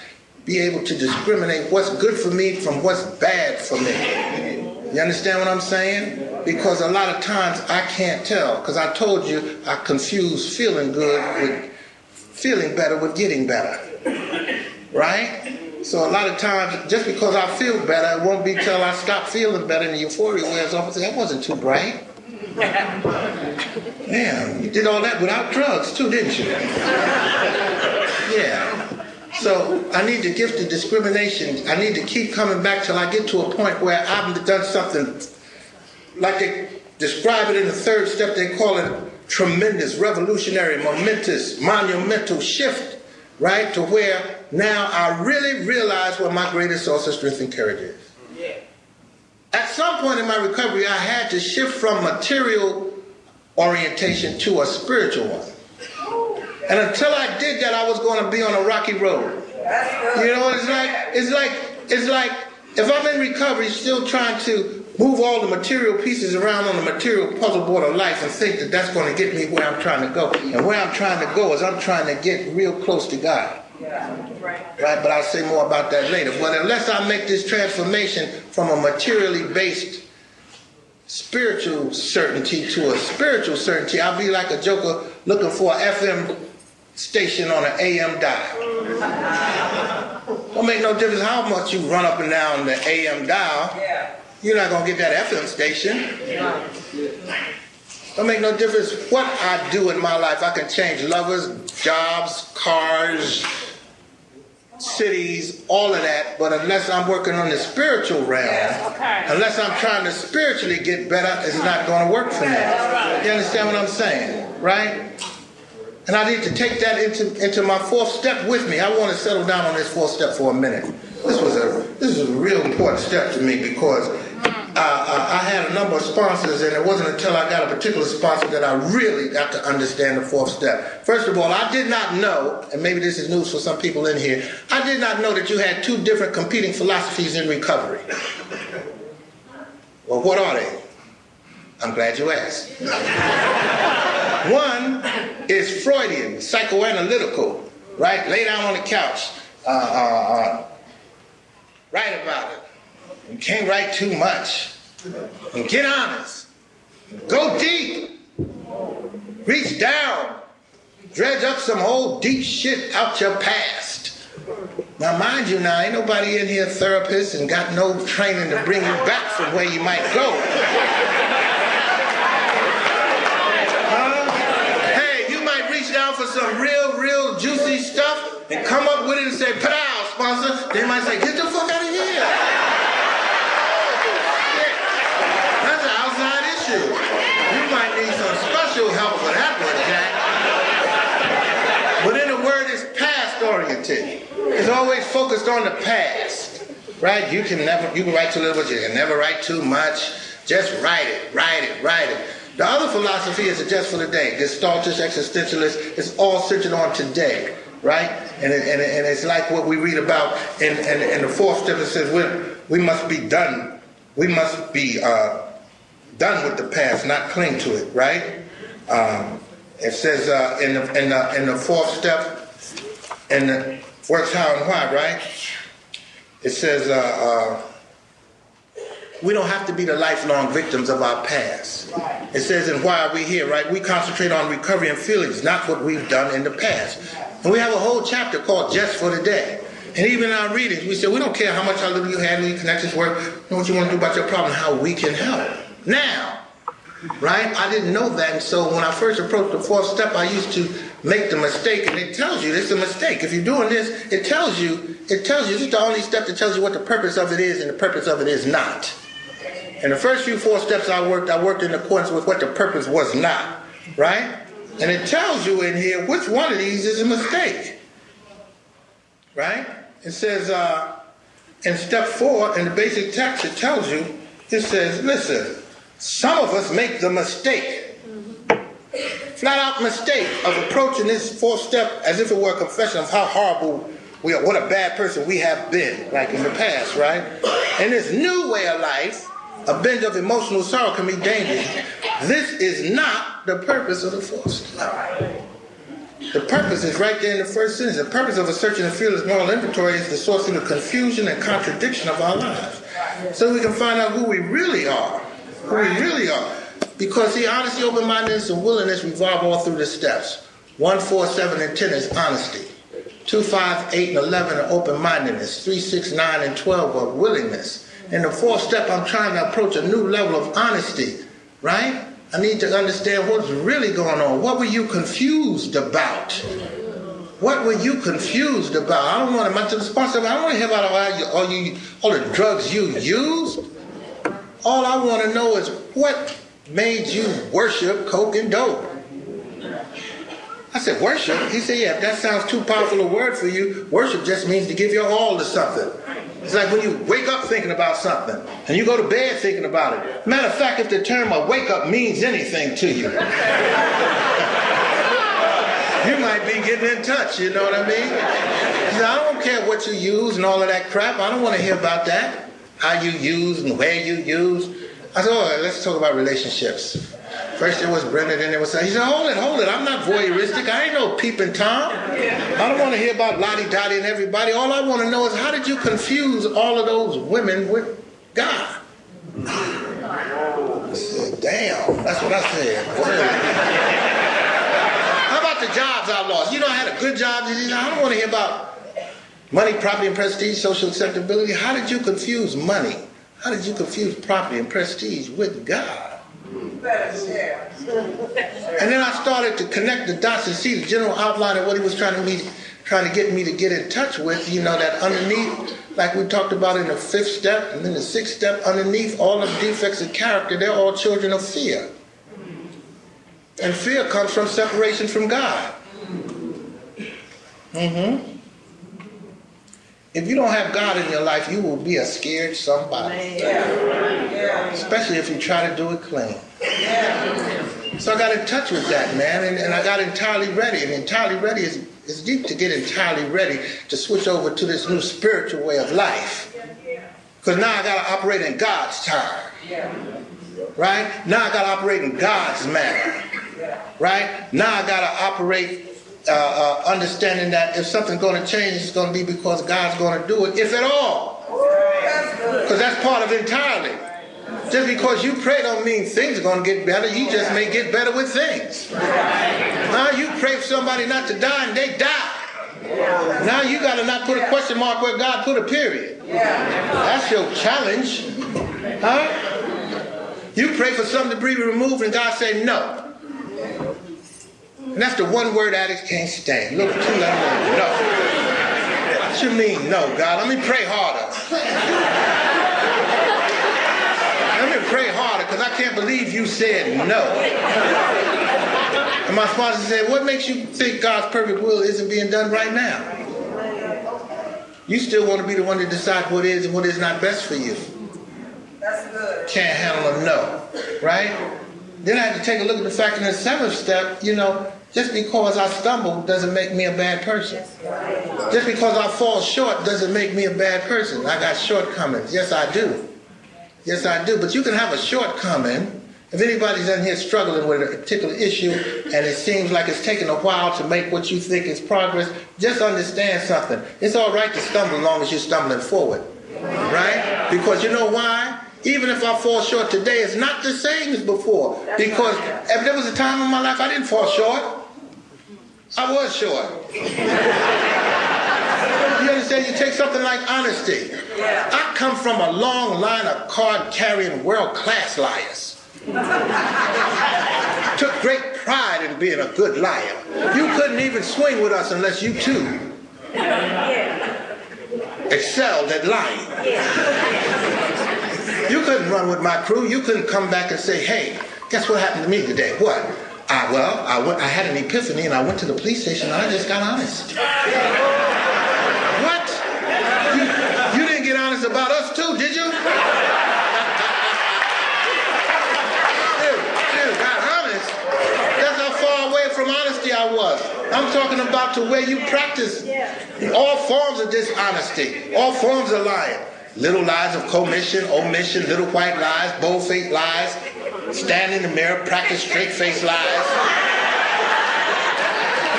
be able to discriminate what's good for me from what's bad for me. You understand what I'm saying? Because a lot of times I can't tell, because I told you I confuse feeling good with feeling better with getting better. Right? So a lot of times, just because I feel better, it won't be till I stop feeling better and the euphoria wears off and say, that wasn't too bright. <laughs> Damn, you did all that without drugs too, didn't you? Yeah. So I need the gift of discrimination. I need to keep coming back till I get to a point where I've done something like they describe it in the third step. They call it tremendous, revolutionary, momentous, monumental shift, right? To where now I really realize what my greatest source of strength and courage is. Yeah. At some point in my recovery, I had to shift from material orientation to a spiritual one. And until I did that, I was going to be on a rocky road. You know, it's like it's like it's like if I'm in recovery, still trying to move all the material pieces around on the material puzzle board of life and think that that's going to get me where I'm trying to go. And where I'm trying to go is I'm trying to get real close to God. Yeah, right. Right, but I'll say more about that later. But unless I make this transformation from a materially based spiritual certainty to a spiritual certainty, I'll be like a joker looking for an FM station on an AM dial. Don't make no difference how much you run up and down the AM dial. You're not gonna get that FM station. Don't make no difference what I do in my life. I can change lovers, jobs, cars, cities, all of that, but unless I'm working on the spiritual realm, okay. unless I'm trying to spiritually get better, it's not going to work for me. You understand what I'm saying? Right? And I need to take that into, into my fourth step with me. I want to settle down on this fourth step for a minute. This was a this is a real important step to me because uh, uh, I had a number of sponsors, and it wasn't until I got a particular sponsor that I really got to understand the fourth step. First of all, I did not know, and maybe this is news for some people in here, I did not know that you had two different competing philosophies in recovery. Well, what are they? I'm glad you asked. <laughs> One is Freudian, psychoanalytical, right? Lay down on the couch, uh, uh, uh, write about it. You can't write too much. And get honest. Go deep. Reach down. Dredge up some old deep shit out your past. Now, mind you, now ain't nobody in here therapist and got no training to bring you back from where you might go. for some real, real juicy stuff and come up with it and say, pow, sponsor, they might say, get the fuck out of here. That's an outside issue. You might need some special help for that one, Jack. But then the word is past oriented. It's always focused on the past. Right? You can never you can write too little, but you can never write too much. Just write it, write it, write it. The other philosophy is just for the day. Gestaltist, existentialist, it's all centered on today, right? And, and, and it's like what we read about in, in, in the fourth step. It says we we must be done. We must be uh, done with the past, not cling to it, right? Um, it says uh, in, the, in, the, in the fourth step, in the works how and why, right? It says, uh, uh we don't have to be the lifelong victims of our past. It says, and why are we here, right? We concentrate on recovery and feelings, not what we've done in the past. And we have a whole chapter called Just for Today. And even in our readings, we said, we don't care how much little you had, your connections work, know what you want to do about your problem, how we can help. Now, right? I didn't know that. And so when I first approached the fourth step, I used to make the mistake, and it tells you it's a mistake. If you're doing this, it tells you, it tells you, this is the only step that tells you what the purpose of it is and the purpose of it is not. And the first few four steps I worked, I worked in accordance with what the purpose was not, right? And it tells you in here which one of these is a mistake, right? It says uh, in step four, in the basic text, it tells you, it says, listen, some of us make the mistake flat out mistake of approaching this fourth step as if it were a confession of how horrible we are, what a bad person we have been, like in the past, right? And this new way of life, a binge of emotional sorrow can be dangerous. This is not the purpose of the fourth step. The purpose is right there in the first sentence. The purpose of a searching and fearless moral inventory is the source of the confusion and contradiction of our lives. So we can find out who we really are. Who we really are. Because see, honesty, open-mindedness, and willingness revolve all through the steps. One, four, seven, and 10 is honesty. Two, five, eight, and 11 are open-mindedness. Three, six, nine, and 12 are willingness. In the fourth step, I'm trying to approach a new level of honesty, right? I need to understand what's really going on. What were you confused about? What were you confused about? I don't want to much responsibility. I don't want to hear about all, you, all, you, all the drugs you used. All I want to know is what made you worship coke and dope. I said, worship? He said, yeah, if that sounds too powerful a word for you, worship just means to give your all to something. It's like when you wake up thinking about something and you go to bed thinking about it. Matter of fact, if the term wake up means anything to you, <laughs> you might be getting in touch, you know what I mean? I don't care what you use and all of that crap. I don't want to hear about that. How you use and where you use. I said, oh, let's talk about relationships. First it was Brenda, then it was. He said, hold it, hold it. I'm not voyeuristic. I ain't no peeping Tom. I don't want to hear about Lottie Dottie and everybody. All I want to know is how did you confuse all of those women with God? I said, damn. That's what I said. <laughs> how about the jobs I lost? You know, I had a good job. I don't want to hear about money, property, and prestige, social acceptability. How did you confuse money? How did you confuse property and prestige with God? And then I started to connect the dots and see the general outline of what he was trying to me, trying to get me to get in touch with. You know that underneath, like we talked about in the fifth step, and then the sixth step, underneath all the defects of character, they're all children of fear. And fear comes from separation from God. Mm-hmm. If you don't have God in your life, you will be a scared somebody. Especially if you try to do it clean. So I got in touch with that, man, and, and I got entirely ready. And entirely ready is, is deep to get entirely ready to switch over to this new spiritual way of life. Because now I got to operate in God's time. Right? Now I got to operate in God's manner. Right? Now I got to operate uh, uh, understanding that if something's going to change, it's going to be because God's going to do it, if at all. Because that's part of entirely. Just because you pray don't mean things are going to get better. You just may get better with things. Now you pray for somebody not to die and they die. Now you got to not put a question mark where God put a period. That's your challenge. Huh? You pray for something to be removed and God say no. And that's the one word addicts can't stand. Look, two letter word, no. What you mean, no, God? Let me pray harder. Let me pray harder because I can't believe you said no. And my sponsor said, What makes you think God's perfect will isn't being done right now? You still want to be the one to decide what is and what is not best for you. That's good. Can't handle a no, right? Then I had to take a look at the fact in the seventh step, you know, just because I stumble doesn't make me a bad person. Just because I fall short doesn't make me a bad person. I got shortcomings. Yes, I do. Yes, I do. But you can have a shortcoming. If anybody's in here struggling with a particular issue and it seems like it's taking a while to make what you think is progress, just understand something. It's all right to stumble as long as you're stumbling forward. Right? Because you know why? Even if I fall short today, it's not the same as before. Because if there was a time in my life I didn't fall short, I was short. <laughs> you understand? You take something like honesty. I come from a long line of card carrying world class liars. <laughs> Took great pride in being a good liar. You couldn't even swing with us unless you too excelled at lying. You couldn't run with my crew. You couldn't come back and say, hey, guess what happened to me today? What? I, well, I, went, I had an epiphany and I went to the police station and I just got honest. what? You, you didn't get honest about us too, did you? dude, dude, got honest. That's how far away from honesty I was. I'm talking about to where you practice all forms of dishonesty, all forms of lying. Little lies of commission, omission, little white lies, bold-faced lies. Stand in the mirror, practice straight face lies.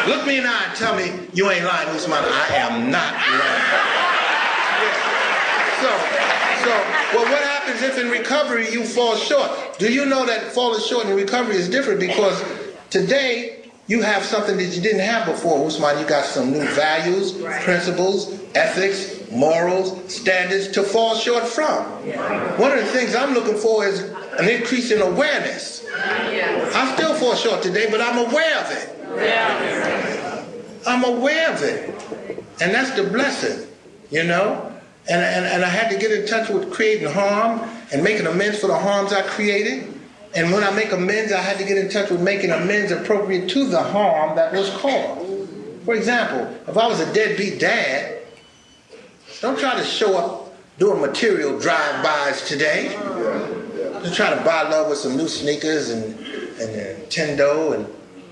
Look me in the eye and tell me you ain't lying, Ousmane. I am not lying. So, so, well, what happens if in recovery you fall short? Do you know that falling short in recovery is different because today you have something that you didn't have before, Ousmane. You got some new values, principles, ethics, morals, standards to fall short from. One of the things I'm looking for is an increase in awareness. I still fall short today, but I'm aware of it. I'm aware of it. And that's the blessing, you know? And, and, and I had to get in touch with creating harm and making amends for the harms I created. And when I make amends, I had to get in touch with making amends appropriate to the harm that was caused. For example, if I was a deadbeat dad, don't try to show up doing material drive-bys today. Just try to buy love with some new sneakers and, and Nintendo and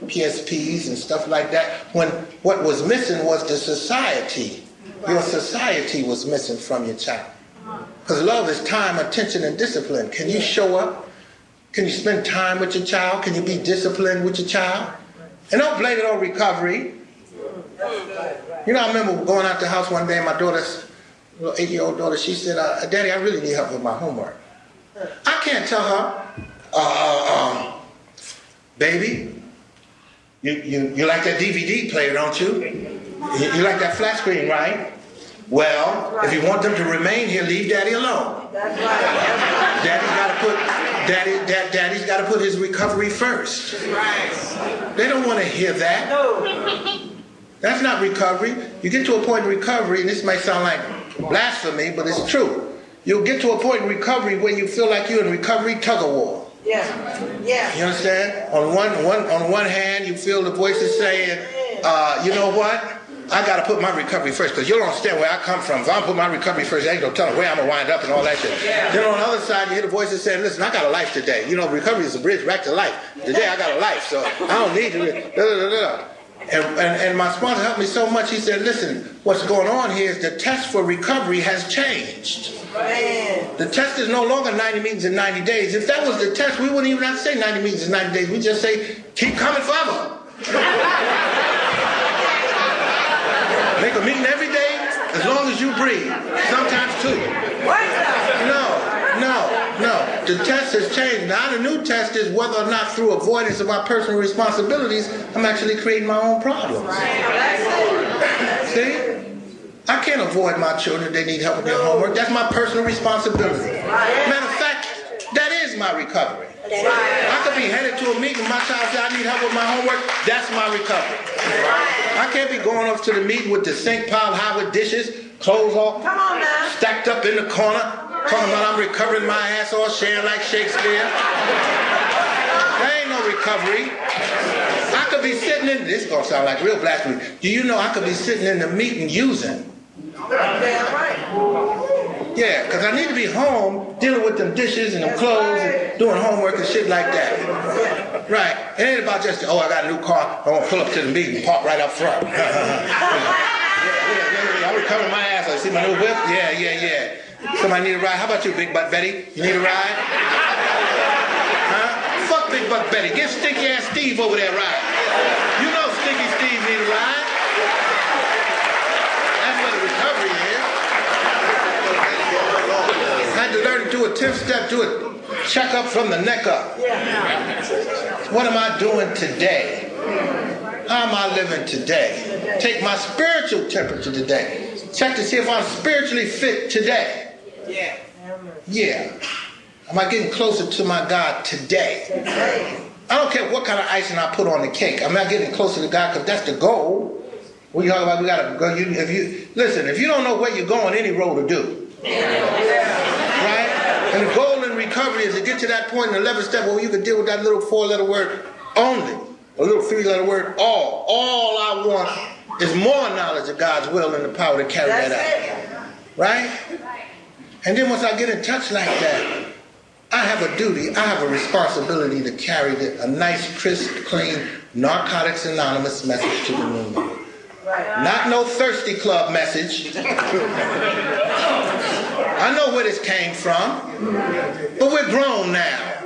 PSPs and stuff like that. When what was missing was the society your society was missing from your child. Because love is time, attention, and discipline. Can you show up? Can you spend time with your child? Can you be disciplined with your child? And don't blame it on recovery. You know, I remember going out the house one day, my daughter's little eight-year-old daughter, she said, uh, Daddy, I really need help with my homework. I can't tell her, uh, uh, um, baby, you, you, you like that DVD player, don't you? you? You like that flat screen, right? Well, if you want them to remain here, leave daddy alone. That's right. Daddy's got to put daddy dad, daddy's got to put his recovery first. Right. They don't want to hear that. No. That's not recovery. You get to a point in recovery, and this might sound like blasphemy, but it's true. You'll get to a point in recovery where you feel like you're in recovery tug of war. Yeah. Yeah. You understand? On one, one, on one hand, you feel the voices saying, uh, you know what? I got to put my recovery first because you don't understand where I come from. If I put my recovery first, I ain't gonna tell them where I'm gonna wind up and all that shit. Yeah. Then on the other side, you hear the voices saying, "Listen, I got a life today. You know, recovery is a bridge back to life. Today I got a life, so I don't need to." Da, da, da, and, and, and, my sponsor helped me so much. He said, "Listen, what's going on here is the test for recovery has changed. Man. The test is no longer 90 meetings in 90 days. If that was the test, we wouldn't even have to say 90 meetings in 90 days. We just say, keep coming forever." <laughs> Make a meeting every day as long as you breathe. Sometimes two. No, no, no. The test has changed. Now the new test is whether or not through avoidance of my personal responsibilities, I'm actually creating my own problems. See? I can't avoid my children. They need help with their homework. That's my personal responsibility. Matter of fact, that is my recovery. I could be headed to a meeting, my child said, I need help with my homework. That's my recovery. I can't be going up to the meeting with the sink piled high with dishes, clothes all stacked up in the corner, talking about I'm recovering my ass off, sharing like Shakespeare. There ain't no recovery. I could be sitting in, this is going to sound like real blasphemy. Do you know I could be sitting in the meeting using? Damn right. Yeah, because I need to be home dealing with them dishes and them clothes and doing homework and shit like that. Right. It ain't about just, oh, I got a new car. I want to pull up to the meeting and park right up front. <laughs> yeah, yeah, yeah, yeah. I'm recovering my ass. I see my new whip. Yeah, yeah, yeah. Somebody need a ride? How about you, Big Butt Betty? You need a ride? Huh? Fuck Big Butt Betty. Get stinky ass Steve over there ride. You know Stinky Steve need a ride. That's what the recovery is had to learn to do a 10 step, do a checkup from the neck up. What am I doing today? How am I living today? Take my spiritual temperature today. Check to see if I'm spiritually fit today. Yeah. Yeah. Am I getting closer to my God today? I don't care what kind of icing I put on the cake. I'm not getting closer to God because that's the goal. We talk about we gotta go. You, if you listen, if you don't know where you're going, any road will do. Right? And the goal in recovery is to get to that point in the 11th step where you can deal with that little four letter word only, a little three letter word all. All I want is more knowledge of God's will and the power to carry That's that out. It. Right? And then once I get in touch like that, I have a duty, I have a responsibility to carry the, a nice, crisp, clean, Narcotics Anonymous message to the roommate. Not no thirsty club message. I know where this came from, but we're grown now.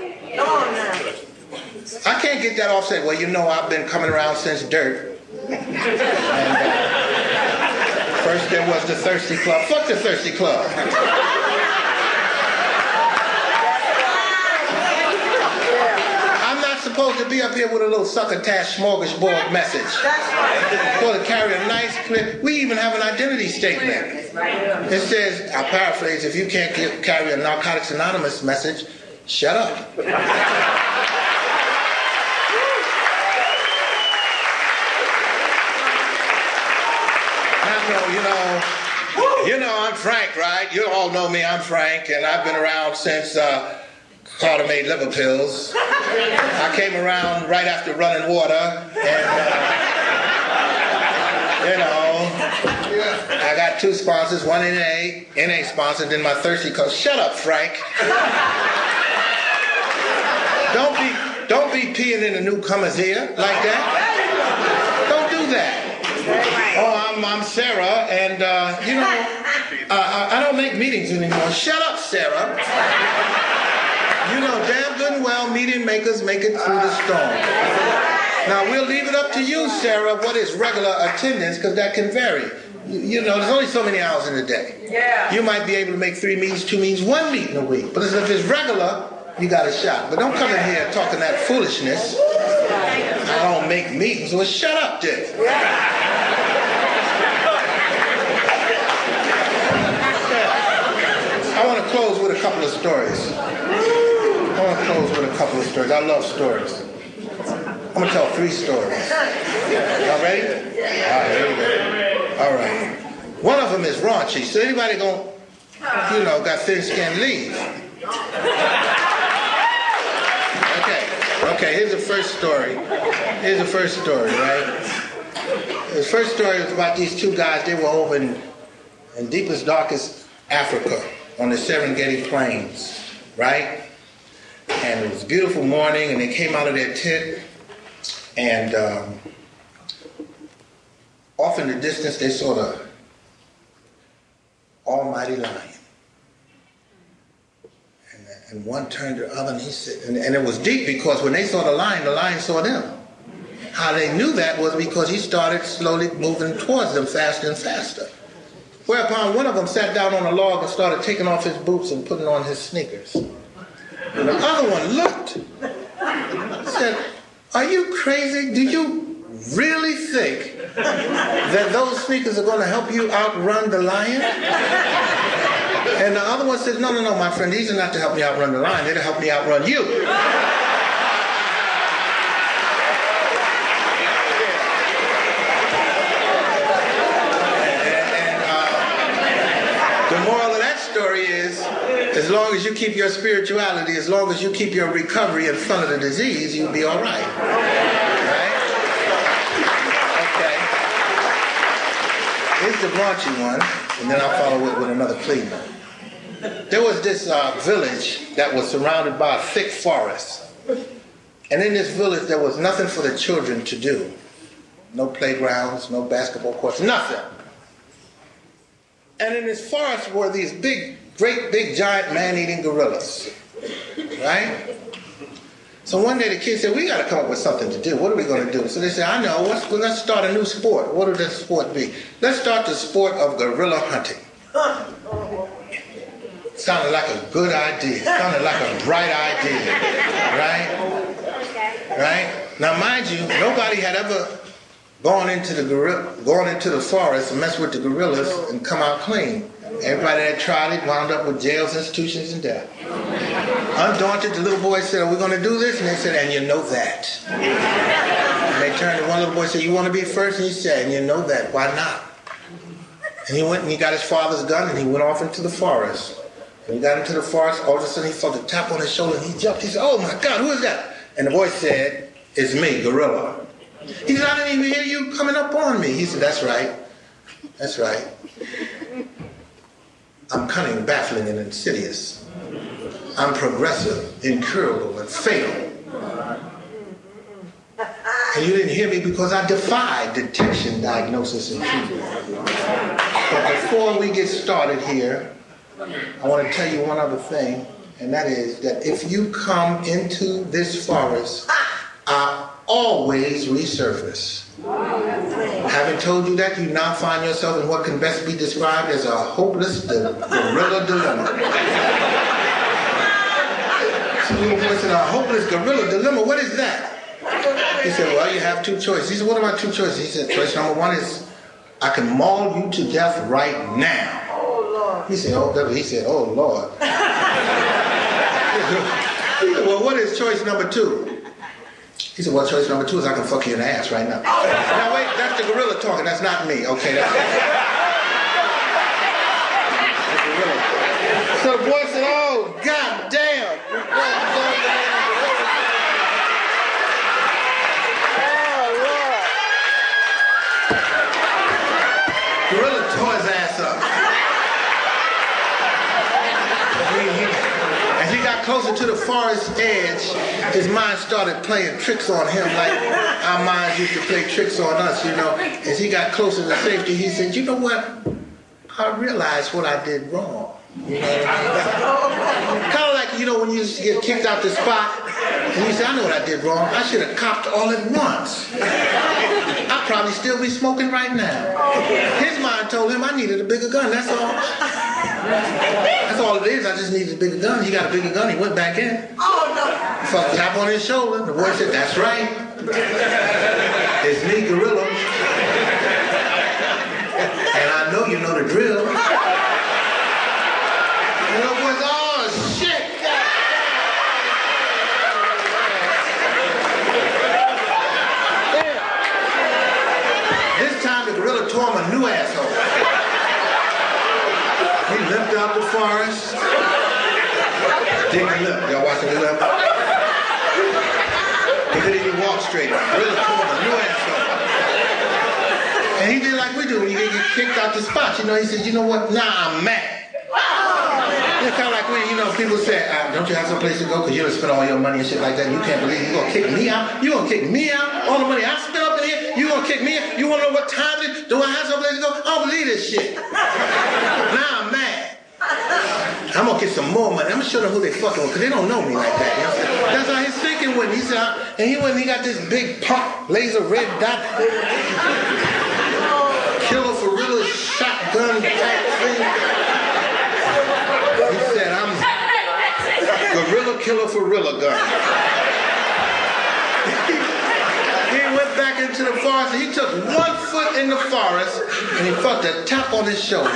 I can't get that off say, well, you know, I've been coming around since dirt. And, uh, first there was the thirsty club. Fuck the thirsty club. I'm not supposed to be up here with a little succotash smorgasbord message. That's right. Supposed to carry a nice clip. We even have an identity statement. It says, I paraphrase, if you can't get, carry a Narcotics Anonymous message, shut up. you know, you know, I'm Frank, right? You all know me. I'm Frank, and I've been around since uh, Carter made liver pills. I came around right after running water, and uh, you know, I got two sponsors, one NA, NA sponsor, then my thirsty coach. Shut up, Frank. Don't be, don't be peeing in the newcomer's ear like that. Don't do that. Oh, I'm, I'm Sarah, and uh, you know, uh, I, I don't make meetings anymore. Shut up, Sarah. You know damn good and well meeting makers make it through the storm. Now we'll leave it up to you, Sarah, what is regular attendance, because that can vary. You, you know, there's only so many hours in a day. Yeah. You might be able to make three meetings, two meetings, one meeting a week. But if it's regular, you got a shot. But don't come in here talking that foolishness. I don't make meetings. Well, shut up, Dick. I want to close with a couple of stories. Want to close with a couple of stories. I love stories. I'm going to tell three stories. Y'all ready? All right, here we go. All right. One of them is raunchy, so anybody going to, you know, got thin skin, leave. Okay, okay, here's the first story. Here's the first story, right? The first story was about these two guys. They were over in, in deepest, darkest Africa on the Serengeti Plains, right? And it was a beautiful morning, and they came out of their tent, and um, off in the distance, they saw the almighty lion. And, and one turned to the other, and he said, and, and it was deep because when they saw the lion, the lion saw them. How they knew that was because he started slowly moving towards them faster and faster. Whereupon one of them sat down on a log and started taking off his boots and putting on his sneakers. And the other one looked, and said, Are you crazy? Do you really think that those sneakers are going to help you outrun the lion? And the other one says, No, no, no, my friend, these are not to help me outrun the lion, they're to help me outrun you. The moral of that story is as long as you keep your spirituality, as long as you keep your recovery in front of the disease, you'll be all right. Right? Okay. Here's the raunchy one, and then I'll follow it with another one. There was this uh, village that was surrounded by a thick forest. And in this village, there was nothing for the children to do. No playgrounds, no basketball courts, nothing. And in this forest were these big, great big giant man-eating gorillas. Right? So one day the kids said, we got to come up with something to do. What are we going to do? So they said, I know, let's, let's start a new sport. What would that sport be? Let's start the sport of gorilla hunting. Sounded like a good idea. Sounded like a bright idea. Right? Right? Now mind you, nobody had ever gone into the gorilla, gone into the forest and messed with the gorillas and come out clean. Everybody that tried it wound up with jails, institutions, and death. Undaunted, the little boy said, Are we going to do this? And they said, And you know that. And they turned to one little boy and said, You want to be first? And he said, And you know that. Why not? And he went and he got his father's gun and he went off into the forest. And he got into the forest, all of a sudden he felt a tap on his shoulder and he jumped. He said, Oh my God, who is that? And the voice said, It's me, Gorilla. He said, I didn't even hear you coming up on me. He said, That's right. That's right. I'm cunning, baffling, and insidious. I'm progressive, incurable, and fatal. And you didn't hear me because I defied detection, diagnosis, and treatment. But before we get started here, I want to tell you one other thing, and that is that if you come into this forest, I always resurface. Having told you that, you now find yourself in what can best be described as a hopeless gorilla dilemma. So boy said, a hopeless gorilla dilemma, what is that? He said, well, you have two choices. He said, what are my two choices? He said, choice number one is, I can maul you to death right now. He said, oh, he said, oh, Lord. <laughs> he said, well, what is choice number two? He said, well, choice number two is I can fuck you in the ass right now. <laughs> now, wait, that's the gorilla talking. That's not me. Okay, that's. So the boy said, oh, god damn. Gorilla tore his ass up. As he got closer to the forest edge, his mind started playing tricks on him like our minds used to play tricks on us, you know. As he got closer to safety, he said, you know what? I realized what I did wrong. You know kind of like, you know, when you get kicked out the spot, and you say, I know what I did wrong. I should have copped all at once. I'd probably still be smoking right now. His mind told him I needed a bigger gun, that's all. That's all it is, I just needed a bigger gun. He got a bigger gun, he went back in. Oh, no. Fuck tap on his shoulder. The boy said, that's right. It's me, Gorilla. And I know you know the drill. Little boy's, oh, shit. This time the gorilla tore him a new asshole. Limped out the forest. The lip. Y'all watching the lip? He couldn't even walk straight. Him a new asshole. And he did like we do when you get kicked out the spot. You know, he said, you know what? Now I'm mad. It's kind of like when, you know, people say, uh, don't you have some place to go because you don't spend all your money and shit like that. You can't believe you're going to kick me out. You're going to kick me out. All the money I spent up in here, you're going to kick me out. You want to know what time it is? Do I have some place to go? I don't believe this shit. now I'm mad. I'm to get some more money. I'm to show them who they fucking with because they don't know me like that. You know? That's how his thinking when He said, uh, and he went, he got this big pop laser red dot, killer for real shotgun type thing. He said, I'm gorilla killer for real gun. <laughs> he went back into the forest and he took one foot in the forest and he felt a tap on his shoulder.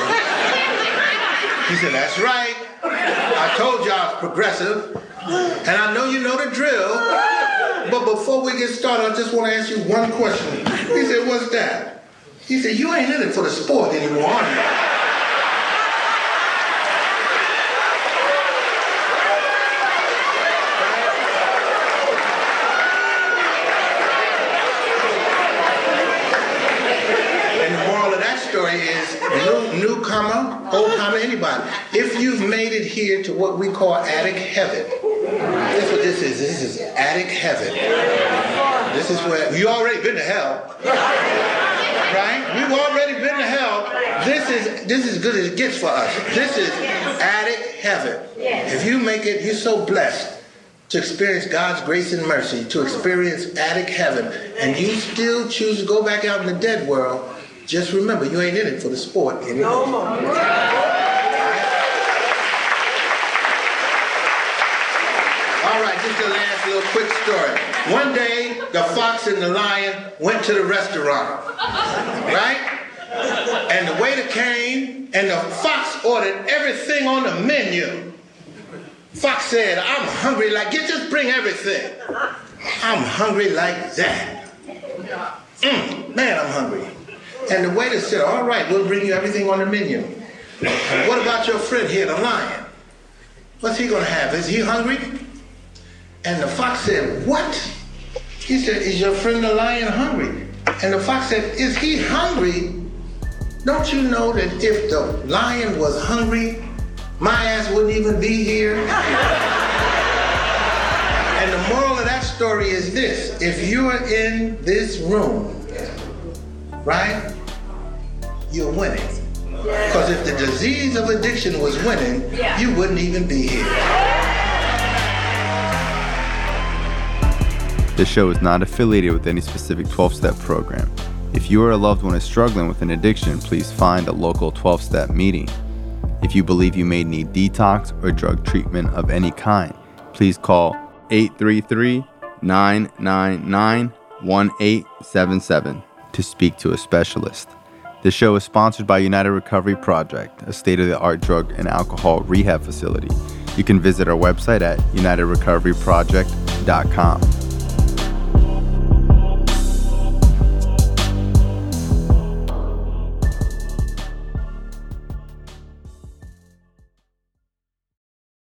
He said, that's right. I told you I was progressive. And I know you know the drill. But before we get started, I just want to ask you one question. He said, what's that? He said, you ain't in it for the sport anymore, are you? And the moral of that story is new, newcomer, oldcomer, anybody. If here to what we call addict heaven, that's what this is. This is addict heaven. This is where you already been to hell. Right? We've already been to hell. This is this is good as it gets for us. This is addict heaven. If you make it, you're so blessed to experience God's grace and mercy, to experience addict heaven, and you still choose to go back out in the dead world, just remember you ain't in it for the sport anymore. No more. All right, just the last little quick story. One day, the fox and the lion went to the restaurant, right? And the waiter came, and the fox ordered everything on the menu. Fox said, I'm hungry like, you just bring everything. I'm hungry like that. Mm, man, I'm hungry. And the waiter said, all right, we'll bring you everything on the menu. What about your friend here, the lion? What's he gonna have? Is he hungry? And the fox said, what? He said, is your friend the lion hungry? And the fox said, is he hungry? Don't you know that if the lion was hungry, my ass wouldn't even be here? <laughs> and the moral of that story is this if you're in this room, right, you're winning. Because if the disease of addiction was winning, you wouldn't even be here. This show is not affiliated with any specific 12 step program. If you or a loved one is struggling with an addiction, please find a local 12 step meeting. If you believe you may need detox or drug treatment of any kind, please call 833 999 1877 to speak to a specialist. The show is sponsored by United Recovery Project, a state of the art drug and alcohol rehab facility. You can visit our website at unitedrecoveryproject.com.